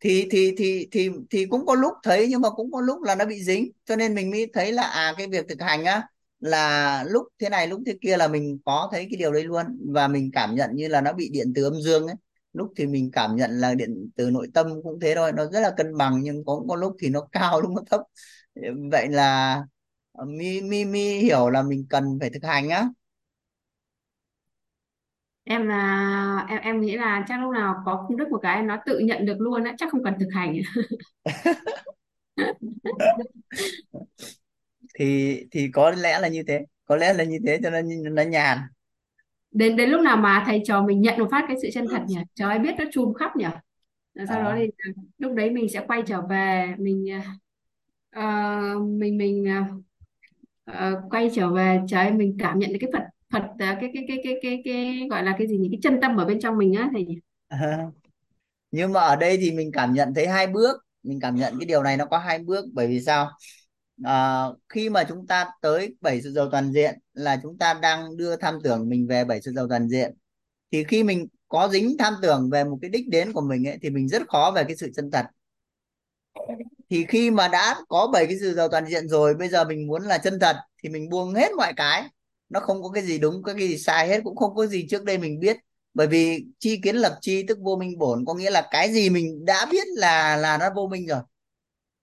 Thì thì thì thì thì cũng có lúc thấy nhưng mà cũng có lúc là nó bị dính. Cho nên mình mới thấy là à cái việc thực hành á là lúc thế này lúc thế kia là mình có thấy cái điều đấy luôn. Và mình cảm nhận như là nó bị điện từ âm dương ấy. Lúc thì mình cảm nhận là điện từ nội tâm cũng thế thôi. Nó rất là cân bằng nhưng có có lúc thì nó cao lúc nó thấp. Vậy là ờ, mi mi mi hiểu là mình cần phải thực hành á em là em em nghĩ là chắc lúc nào có công đức một cái nó tự nhận được luôn á chắc không cần thực hành. Thì thì có lẽ là như thế có lẽ là như thế cho nên nó nhàn. Đến đến lúc nào mà thầy trò mình nhận một phát cái sự chân thật nhỉ? Trời ơi biết nó chùm khắp nhỉ? Rồi sau đó à, thì à, lúc đấy mình sẽ quay trở về mình à, ờ, mình mình à, ờ, quay trở về trời ơi, mình cảm nhận được cái Phật Phật ờ, cái cái cái cái cái cái gọi là cái gì nhỉ? Cái chân tâm ở bên trong mình á thầy nhỉ? À, nhưng mà ở đây thì mình cảm nhận thấy hai bước. Mình cảm nhận cái điều này nó có hai bước. Bởi vì sao? À, khi mà chúng ta tới bảy sự giàu toàn diện là chúng ta đang đưa tham tưởng mình về bảy sự giàu toàn diện. Thì khi mình có dính tham tưởng về một cái đích đến của mình ấy, thì mình rất khó về cái sự chân thật. Thì khi mà đã có bảy cái sự giàu toàn diện rồi bây giờ mình muốn là chân thật thì mình buông hết mọi cái nó không có cái gì đúng, có cái gì sai hết, cũng không có gì trước đây mình biết. Bởi vì chi kiến lập chi tức vô minh bổn, có nghĩa là cái gì mình đã biết là là nó vô minh rồi.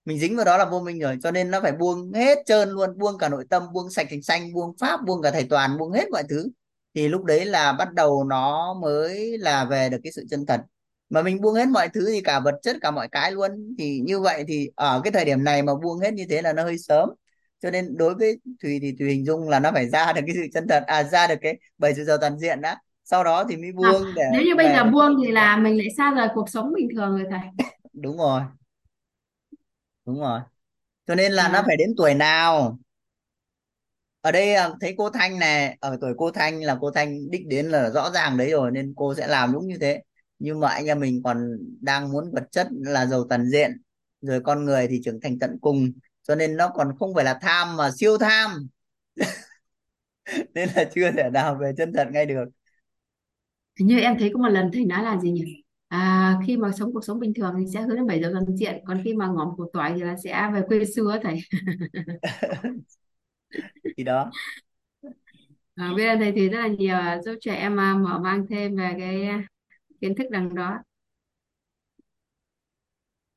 Mình dính vào đó là vô minh rồi, cho nên nó phải buông hết trơn luôn, buông cả nội tâm, buông sạch thành xanh buông pháp, buông cả thầy toàn, buông hết mọi thứ. Thì lúc đấy là bắt đầu nó mới là về được cái sự chân thật. Mà mình buông hết mọi thứ thì cả vật chất, cả mọi cái luôn. Thì như vậy thì ở cái thời điểm này mà buông hết như thế là nó hơi sớm cho nên đối với Thùy thì Thùy hình dung là nó phải ra được cái sự chân thật à ra được cái bảy sự giàu toàn diện đã. Sau đó thì mới à, buông để nếu như bây về giờ buông thì là mình lại xa rời cuộc sống bình thường rồi thầy. Đúng rồi. Đúng rồi. Cho nên là nó à, phải đến tuổi nào? Ở đây à, thấy cô Thanh này ở tuổi cô Thanh là cô Thanh đích đến là rõ ràng đấy rồi nên cô sẽ làm đúng như thế. Nhưng mà anh em mình còn đang muốn vật chất là giàu toàn diện rồi con người thì trưởng thành tận cùng cho nên nó còn không phải là tham mà siêu tham. Nên là chưa thể nào về chân thật ngay được. Hình như em thấy có một lần thầy nói là gì nhỉ? À, khi mà sống cuộc sống bình thường thì sẽ hướng đến bảy giờ toàn diện còn khi mà ngõm củ tỏi thì là sẽ về quê xưa thầy. Thì đó. À, biết ơn thầy thì rất là nhiều à, giúp trẻ em à, mở mang thêm về cái à, kiến thức đằng đó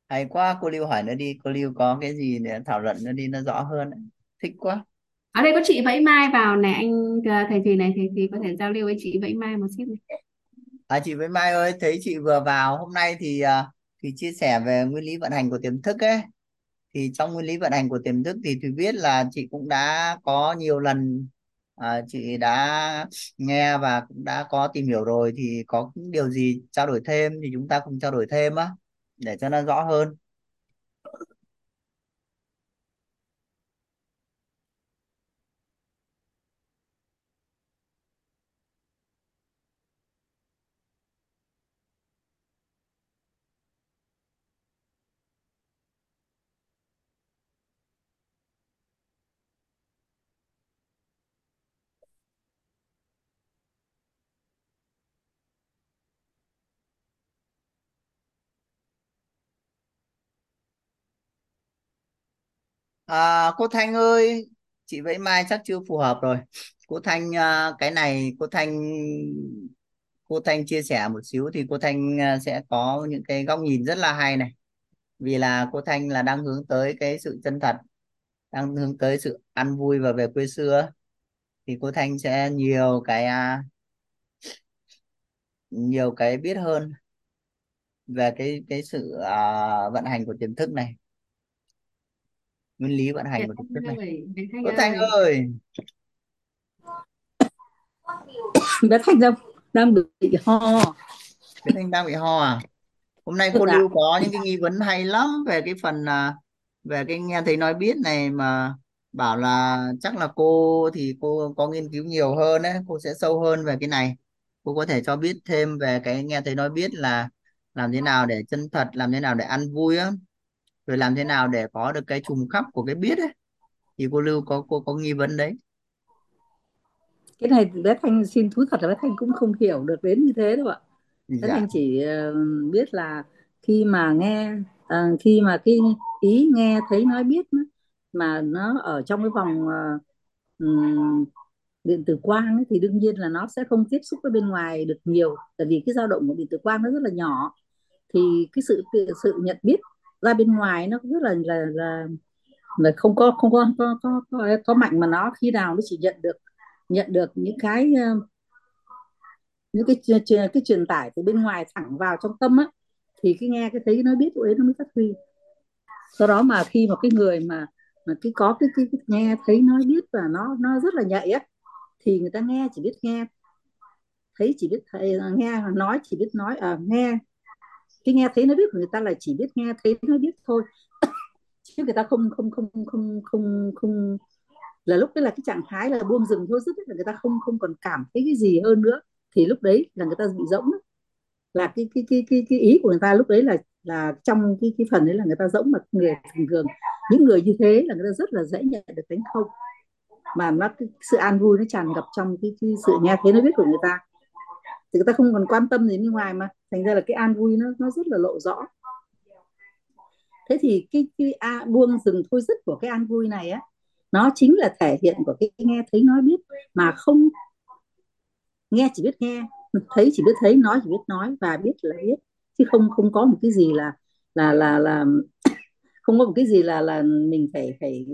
hay quá cô Lưu hỏi nữa đi cô Lưu có cái gì để thảo luận nữa đi nó rõ hơn ấy. thích quá. Ở đây có chị Vẫy Mai vào này anh thầy Thùy này thầy Thùy có thể giao lưu với chị Vẫy Mai một chút này à chị với Mai ơi thấy chị vừa vào. Hôm nay thì à, thì chia sẻ về nguyên lý vận hành của tiềm thức ấy. Thì trong nguyên lý vận hành của tiềm thức thì Thùy biết là chị cũng đã có nhiều lần à, chị đã nghe và cũng đã có tìm hiểu rồi. Thì có điều gì trao đổi thêm thì chúng ta cùng trao đổi thêm á để cho nó rõ hơn. À, cô Thanh ơi chị với Mai chắc chưa phù hợp rồi. Cô Thanh à, cái này cô Thanh cô Thanh chia sẻ một xíu thì cô Thanh à, sẽ có những cái góc nhìn rất là hay này. Vì là cô Thanh là đang hướng tới cái sự chân thật đang hướng tới sự ăn vui và về quê xưa. Thì cô Thanh sẽ nhiều cái à, nhiều cái biết hơn về cái cái sự uh, vận hành của tiềm thức này nguyên lý vận hành tiềm thức Thanh này cô Thanh ơi. bé Thanh đang đang bị ho. Bé Thanh đang bị ho à? Hôm nay cô vâng ạ Lưu có những cái nghi vấn hay lắm về cái phần à, về cái nghe thấy nói biết này mà bảo là chắc là cô thì cô có nghiên cứu nhiều hơn đấy cô sẽ sâu hơn về cái này. Cô có thể cho biết thêm về cái nghe thấy nói biết là làm thế nào để chân thật làm thế nào để ăn vui á rồi làm thế nào để có được cái trùm khắp của cái biết ấy? Thì cô Lưu có cô có nghi vấn đấy. Cái này bé Thanh xin thú thật là bé Thanh cũng không hiểu được đến như thế đâu ạ. Bé dạ. Thanh chỉ ờ, biết là khi mà nghe à, khi mà cái ý nghe thấy nói biết mà nó ở trong cái vòng ừm, điện tử quang ấy, thì đương nhiên là nó sẽ không tiếp xúc với bên ngoài được nhiều. Tại vì cái dao động của điện tử quang nó rất là nhỏ. Thì cái sự sự nhận biết ra bên ngoài nó rất là là là, là không có không có có, có có có mạnh mà nó khi nào nó chỉ nhận được nhận được những cái ờ, những cái cái, cái truyền tải từ bên ngoài thẳng vào trong tâm á thì cái nghe cái thấy nó biết ấy nó mới phát huy. Do đó mà khi mà cái người mà mà cái có cái, cái, cái nghe thấy nói biết và nó nó rất là nhạy á thì người ta nghe chỉ biết nghe thấy chỉ biết thấy, nghe nói chỉ biết nói à, nghe cái nghe thấy nó biết của người ta là chỉ biết nghe thấy nó biết thôi. Chứ người ta không không không không không không là lúc đấy là cái trạng thái là buông rừng thôi rất là người ta không không còn cảm thấy cái gì hơn nữa. Thì lúc đấy là người ta bị rỗng là cái cái cái cái cái ý của người ta lúc đấy là là trong cái cái phần đấy là người ta rỗng mà người thường thường những người như thế là người ta rất là dễ nhận được tính không. Mà nó cái sự an vui nó tràn ngập trong cái, cái sự nghe thấy nó biết của người ta. Thì người ta không còn quan tâm gì bên ngoài mà thành ra là cái an vui nó nó rất là lộ rõ. Thế thì cái cái a, buông dừng thôi dứt của cái an vui này á nó chính là thể hiện của cái nghe thấy nói biết mà không nghe chỉ biết nghe thấy chỉ biết thấy nói chỉ biết nói và biết là biết. Chứ không không có một cái gì là là là là không có một cái gì là là mình phải phải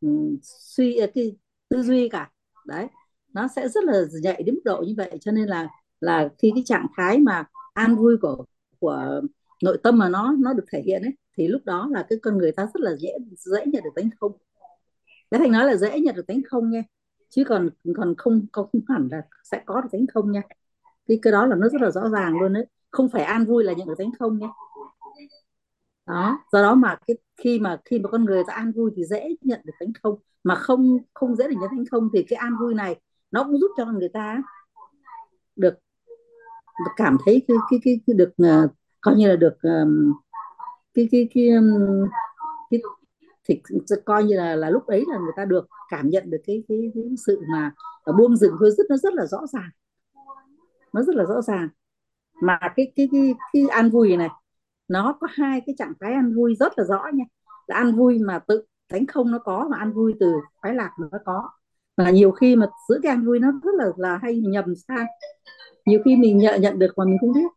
ừ, suy à, cái tư duy cả. Đấy nó sẽ rất là nhạy đến mức độ như vậy. Cho nên là là khi cái trạng thái mà an vui của của nội tâm mà nó nó được thể hiện ấy thì lúc đó là cái con người ta rất là dễ dễ nhận được tánh không. Cái thành nói là dễ nhận được tánh không nha chứ còn còn không không hẳn là sẽ có được tánh không nha. Cái cái đó là nó rất là rõ ràng luôn đấy không phải an vui là nhận được tánh không nha. Đó do đó mà cái khi mà khi mà con người ta an vui thì dễ nhận được tánh không mà không không dễ được nhận tánh không thì cái an vui này nó cũng giúp cho người ta được, được cảm thấy cái cái cái, cái được uh, coi như là được um, cái cái cái, um, cái thì coi như là là lúc ấy là người ta được cảm nhận được cái cái, cái sự mà ờ, buông rừng hơi rất nó rất là rõ ràng. Nó rất là rõ ràng. Mà cái cái cái cái an vui này nó có hai cái trạng thái an vui rất là rõ nha. Là an vui mà tự tánh không nó có mà an vui từ khoái lạc nó có. Và nhiều khi mà giữa cái an vui nó rất là là hay nhầm sang nhiều khi mình nhận nhận được mà mình không biết.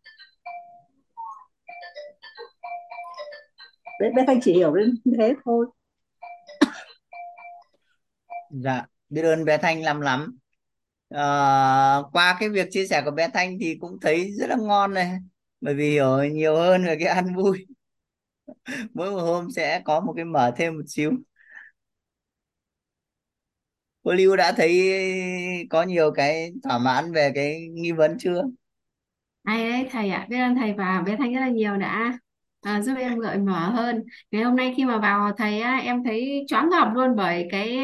Đấy bé thanh chỉ hiểu đến thế thôi. Dạ biết ơn bé thanh lắm lắm. À, qua cái việc chia sẻ của bé thanh thì cũng thấy rất là ngon này. Bởi vì hiểu nhiều hơn về cái ăn vui. Mỗi một hôm sẽ có một cái mở thêm một xíu. Lưu đã thấy có nhiều cái thỏa mãn về cái nghi vấn chưa? Hay đấy thầy ạ. Biết ơn thầy và bé Thanh rất là nhiều đã à, giúp em gợi mở hơn. Ngày hôm nay khi mà vào thầy á, em thấy choáng ngợp luôn bởi cái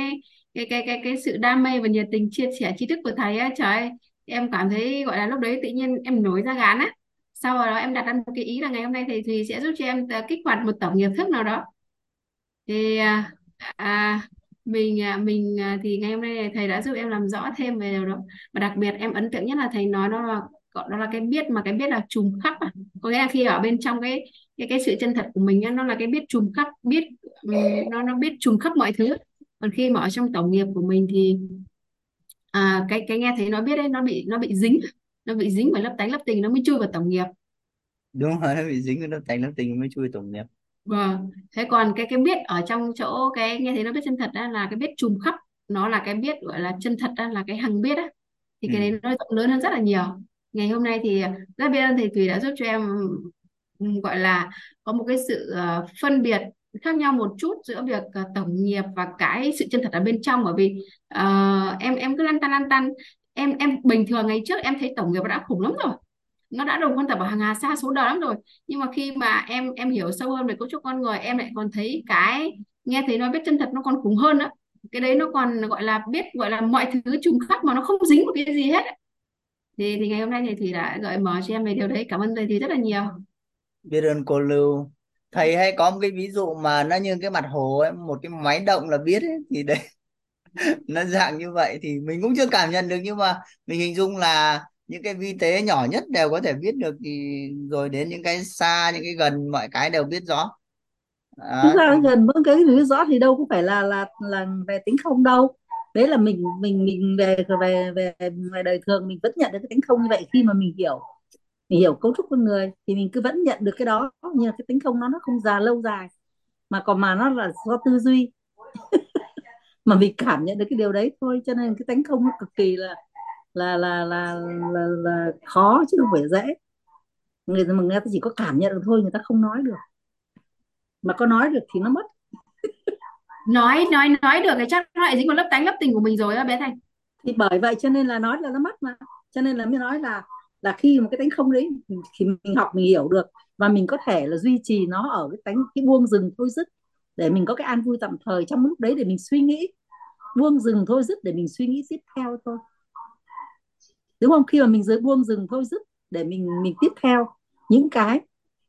cái cái cái cái sự đam mê và nhiệt tình chia sẻ tri thức của thầy á. Trời ơi, em cảm thấy gọi là lúc đấy tự nhiên em nổi da gán á. Sau đó em đặt ra một cái ý là ngày hôm nay thầy Thùy sẽ giúp cho em à, kích hoạt một tổng nghiệp thức nào đó. Thì à, à mình à, mình à, thì ngày hôm nay thầy đã giúp em làm rõ thêm về điều đó. Và đặc biệt em ấn tượng nhất là thầy nói nó là gọi đó là cái biết mà cái biết là trùm khắp à. có nghĩa là khi ở bên trong cái cái cái sự chân thật của mình nó là cái biết trùm khắp biết ừ, nó nó biết trùm khắp mọi thứ. Còn khi mà ở trong tổng nghiệp của mình thì à, cái cái nghe thấy nó biết đấy nó bị nó bị dính nó bị dính bởi lớp tánh lớp tình nó mới chui vào tổng nghiệp. Đúng rồi nó bị dính với lớp tánh lớp tình mới chui tổng nghiệp vâng. Thế còn cái cái biết ở trong chỗ cái nghe thấy nó biết chân thật đó là cái biết trùm khắp nó là cái biết gọi là chân thật đó là cái hằng biết á thì cái ừ. đấy nó rộng lớn hơn rất là nhiều. Ngày hôm nay thì rất biết ơn thầy Thùy đã giúp cho em ừ, gọi là có một cái sự uh, phân biệt khác nhau một chút giữa việc uh, tổng nghiệp và cái sự chân thật ở bên trong. Bởi vì uh, em em cứ lăn tăn lăn tăn. Em em bình thường ngày trước em thấy tổng nghiệp đã khủng lắm rồi nó đã đồng quan tập ở hàng hà xa số đời lắm rồi. Nhưng mà khi mà em em hiểu sâu hơn về cấu trúc con người em lại còn thấy cái nghe thấy nói biết chân thật nó còn khủng hơn đó cái đấy nó còn gọi là biết gọi là mọi thứ trùng khắp mà nó không dính một cái gì hết thì thì ngày hôm nay thì thì đã gợi mở cho em về điều đấy. Cảm ơn thầy thì rất là nhiều. Biết ơn cô Lưu. Thầy hay có một cái ví dụ mà nó như cái mặt hồ ấy, một cái máy động là biết ấy, thì đấy. Nó dạng như vậy thì mình cũng chưa cảm nhận được nhưng mà mình hình dung là những cái vi tế nhỏ nhất đều có thể biết được thì rồi đến những cái xa, những cái gần, mọi cái đều biết rõ. Thực ra gần mỗi cái biết rõ thì đâu cũng phải là là là về tính không đâu. Đấy là mình mình mình về về về về đời thường mình vẫn nhận được cái tính không như vậy. Khi mà mình hiểu mình hiểu cấu trúc con người thì mình cứ vẫn nhận được cái đó, nhưng cái tính không nó nó không già lâu dài, mà còn mà nó là do tư duy. Mà mình cảm nhận được cái điều đấy thôi, cho nên cái tính không nó cực kỳ là là là là là, là khó chứ không phải dễ. Người mà người ta chỉ có cảm nhận được thôi người ta không nói được. Mà có nói được thì nó mất. Nói nói nói được thì chắc nó lại dính vào lớp tánh lớp tình của mình rồi á bé Thành. Thì bởi vậy cho nên là nói là nó mất mà. Cho nên là mới nói là là khi mà cái tánh không đấy thì mình học mình hiểu được. Và mình có thể là duy trì nó ở cái tánh cái buông dừng thôi dứt để mình có cái an vui tạm thời trong lúc đấy để mình suy nghĩ. Buông dừng thôi dứt để mình suy nghĩ tiếp theo thôi đúng không? Khi mà mình giới buông dừng thôi dứt, để mình mình tiếp theo. Những cái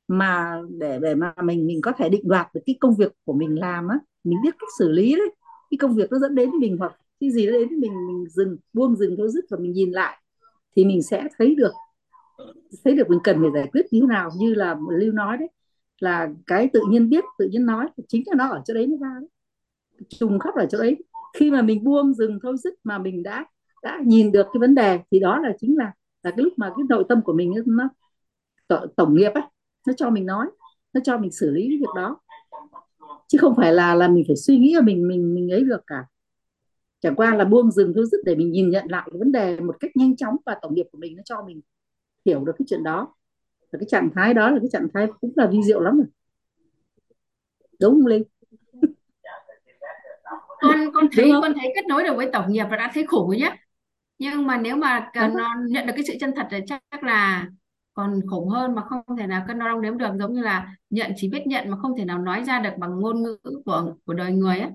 mà để để mà mình mình có thể định đoạt được cái công việc của mình làm á, mình biết cách xử lý đấy. Cái công việc nó dẫn đến mình hoặc cái gì nó đến mình mình dừng, buông dừng thôi dứt và mình nhìn lại, thì mình sẽ thấy được thấy được mình cần phải giải quyết như thế nào. Như là lưu nói đấy, là cái tự nhiên biết, tự nhiên nói, chính là nó ở chỗ đấy mới ra đấy. Trùng khắp ở chỗ ấy khi mà mình buông dừng thôi dứt mà mình đã đã nhìn được cái vấn đề thì đó là chính là là cái lúc mà cái nội tâm của mình nó, tổng nghiệp ấy nó cho mình nói nó cho mình xử lý cái việc đó. Chứ không phải là là mình phải suy nghĩ là mình mình mình ấy được cả. Chẳng qua là buông dừng thôi dứt để mình nhìn nhận lại cái vấn đề một cách nhanh chóng và tổng nghiệp của mình nó cho mình hiểu được cái chuyện đó. Và cái trạng thái đó là cái trạng thái cũng là vi diệu lắm rồi. Đúng không linh? Con con thấy con thấy kết nối được với tổng nghiệp và đã thấy rồi nhé nhưng mà nếu mà cần nó nhận được cái sự chân thật thì chắc là còn khủng hơn mà không thể nào cân đo đong đếm được giống như là nhận chỉ biết nhận mà không thể nào nói ra được bằng ngôn ngữ của của đời người ấy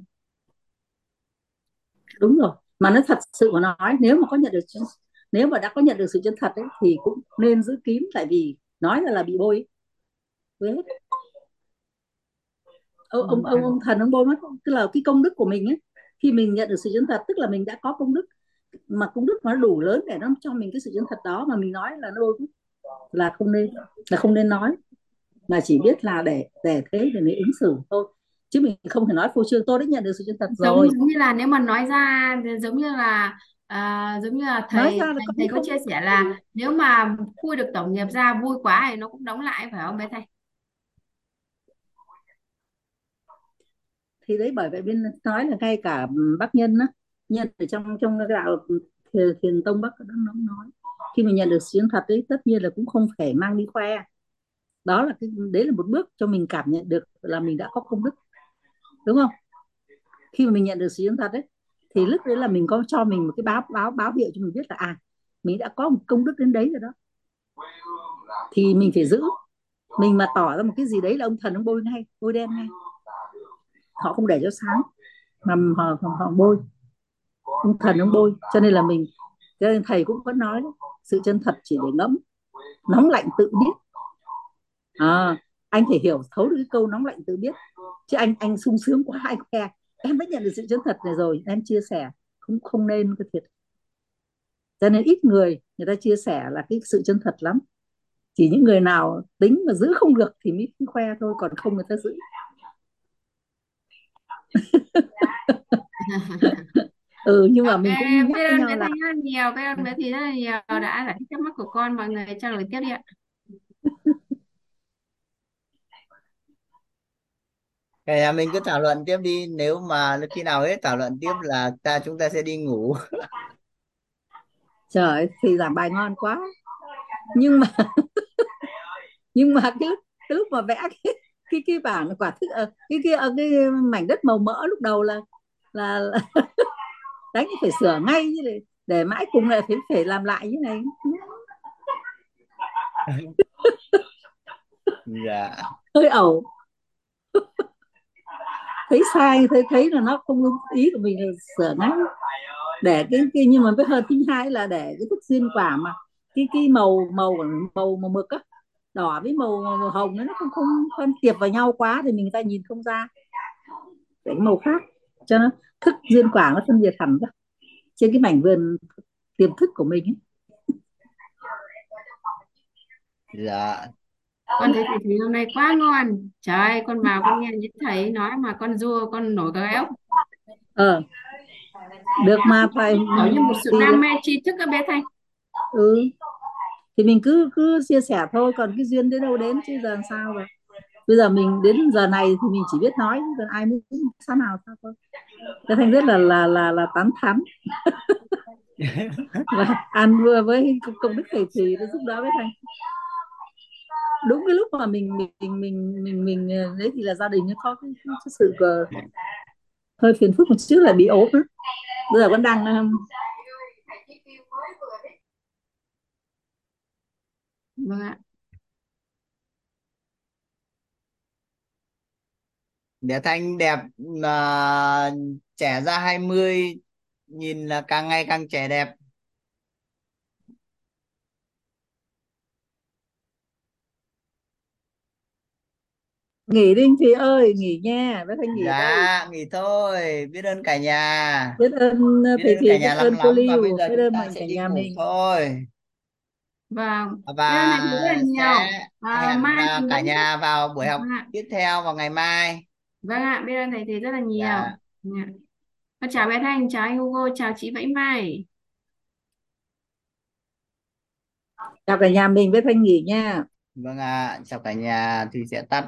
đúng rồi mà nó thật sự mà nói nếu mà có nhận được nếu mà đã có nhận được sự chân thật ấy, thì cũng nên giữ kín tại vì nói là là bị bôi. Hết. Ông ông ông, ông thần ông bôi mất tức là cái công đức của mình ấy khi mình nhận được sự chân thật tức là mình đã có công đức mà công đức nó đủ lớn để nó cho mình cái sự chân thật đó mà mình nói là nó bôi là không nên là không nên nói. Mà chỉ biết là để để thế để mình ứng xử thôi. Chứ mình không thể nói phô trương tôi đã nhận được sự chân thật giống rồi. giống như là nếu mà nói ra giống như là à, giống như là nói thầy ra là thầy, thầy có không? chia sẻ là nếu mà khui được tổng nghiệp ra vui quá thì nó cũng đóng lại phải không bé thầy? Thì đấy bởi vậy bên nói là ngay cả bác nhân á nhân ở trong trong cái đạo thiền, thiền tông bắc đó nó nói. Khi mình nhận được sự chân thật đấy tất nhiên là cũng không phải mang đi khoe. Đó là cái đấy là một bước cho mình cảm nhận được là mình đã có công đức. Đúng không? Khi mà mình nhận được sự chân thật đấy thì lúc đấy là mình có cho mình một cái báo báo báo hiệu cho mình biết là à mình đã có một công đức đến đấy rồi đó. Thì mình phải giữ. Mình mà tỏ ra một cái gì đấy là ông thần ông bôi ngay bôi đen ngay. Họ không để cho sáng mà họ, họ, họ bôi ông thần ông bôi cho nên là mình cho nên thầy cũng vẫn nói sự chân thật chỉ để ngẫm nóng lạnh tự biết. À, anh phải hiểu thấu được cái câu nóng lạnh tự biết. Chứ anh anh sung sướng quá anh khoe em đã nhận được sự chân thật này rồi em chia sẻ không không nên cái thiệt. Cho nên ít người người ta chia sẻ là cái sự chân thật lắm. Chỉ những người nào tính mà giữ không được thì mới khoe thôi còn không người ta giữ ừ nhưng mà mình cũng nhắc biết với ơn nhau bé là Thanh rất là nhiều biết ơn bé Thì rất là nhiều. Đã giải thích thắc mắc của con mọi người trao đổi tiếp đi ạ. Cả nhà mình cứ thảo luận tiếp đi. Nếu mà khi nào hết thảo luận tiếp là ta chúng ta sẽ đi ngủ. Trời ơi, thì giảng bài ngon quá. Nhưng mà nhưng mà cái, cái lúc mà vẽ cái cái cái bảng quả thức ờ, cái cái ờ, cái mảnh đất màu mỡ lúc đầu là là, là đánh phải sửa ngay như để, để mãi cùng lại phải phải làm lại như này. Dạ. Hơi ẩu. Thấy sai thấy thấy là nó không đúng ý của mình là sửa ngay. Để cái, cái nhưng mà cái hơn thứ hai là để cái thức duyên quả mà. Cái cái màu màu màu màu mực á đỏ với màu, màu hồng nó không không phân tiệp vào nhau quá thì mình ta nhìn không ra. Để màu khác cho nó thức duyên quả nó phân biệt hẳn ra trên cái mảnh vườn tiềm thức của mình ấy. dạ. Con thấy thầy Thúy hôm nay quá ngon. Trời ơi con vào con nghe những thầy nói mà con rua con nổi gai ốc. Ờ. Được mà phải kiểu như một sự đam mê tri thức các bé Thanh. Ừ. Thì mình cứ cứ chia sẻ thôi còn cái duyên đến đâu đến chứ giờ làm sao vậy bây giờ mình đến giờ này thì mình chỉ biết nói còn ai muốn sao nào sao thôi cái thành rất là là là là tán thán. Và ăn vừa với công đức thầy thì nó giúp đỡ với thành đúng cái lúc mà mình mình mình mình mình, mình ờ, đấy thì là gia đình nó có cái, cái sự ờ, hơi phiền phức một chút là bị ốm đó. bây giờ vẫn đang um, vâng ạ để Thanh đẹp mà trẻ ra 20 nhìn là càng ngày càng trẻ đẹp. Nghỉ đi anh Thùy ơi nghỉ nha với Thanh nghỉ đây. Dạ nghỉ thôi biết ơn cả nhà. Biết ơn ờ, biết thầy ơn Thùy cả biết nhà ơn lắm cô lắm và Lưu bây giờ biết chúng ơn ta sẽ cả đi nhà ngủ mình. thôi. Vâng và Thúy rất là nhiều sẽ à, hẹn mai à, cả nhà vào buổi học tiếp theo vào ngày mai vâng ạ biết ơn thầy Thúy rất là nhiều. Dạ. Dạ. Con chào bé Thanh chào anh Hugo chào chị Vẫy Mai. Chào cả nhà mình với Thanh nghỉ nha. Vâng ạ chào cả nhà thì sẽ tắt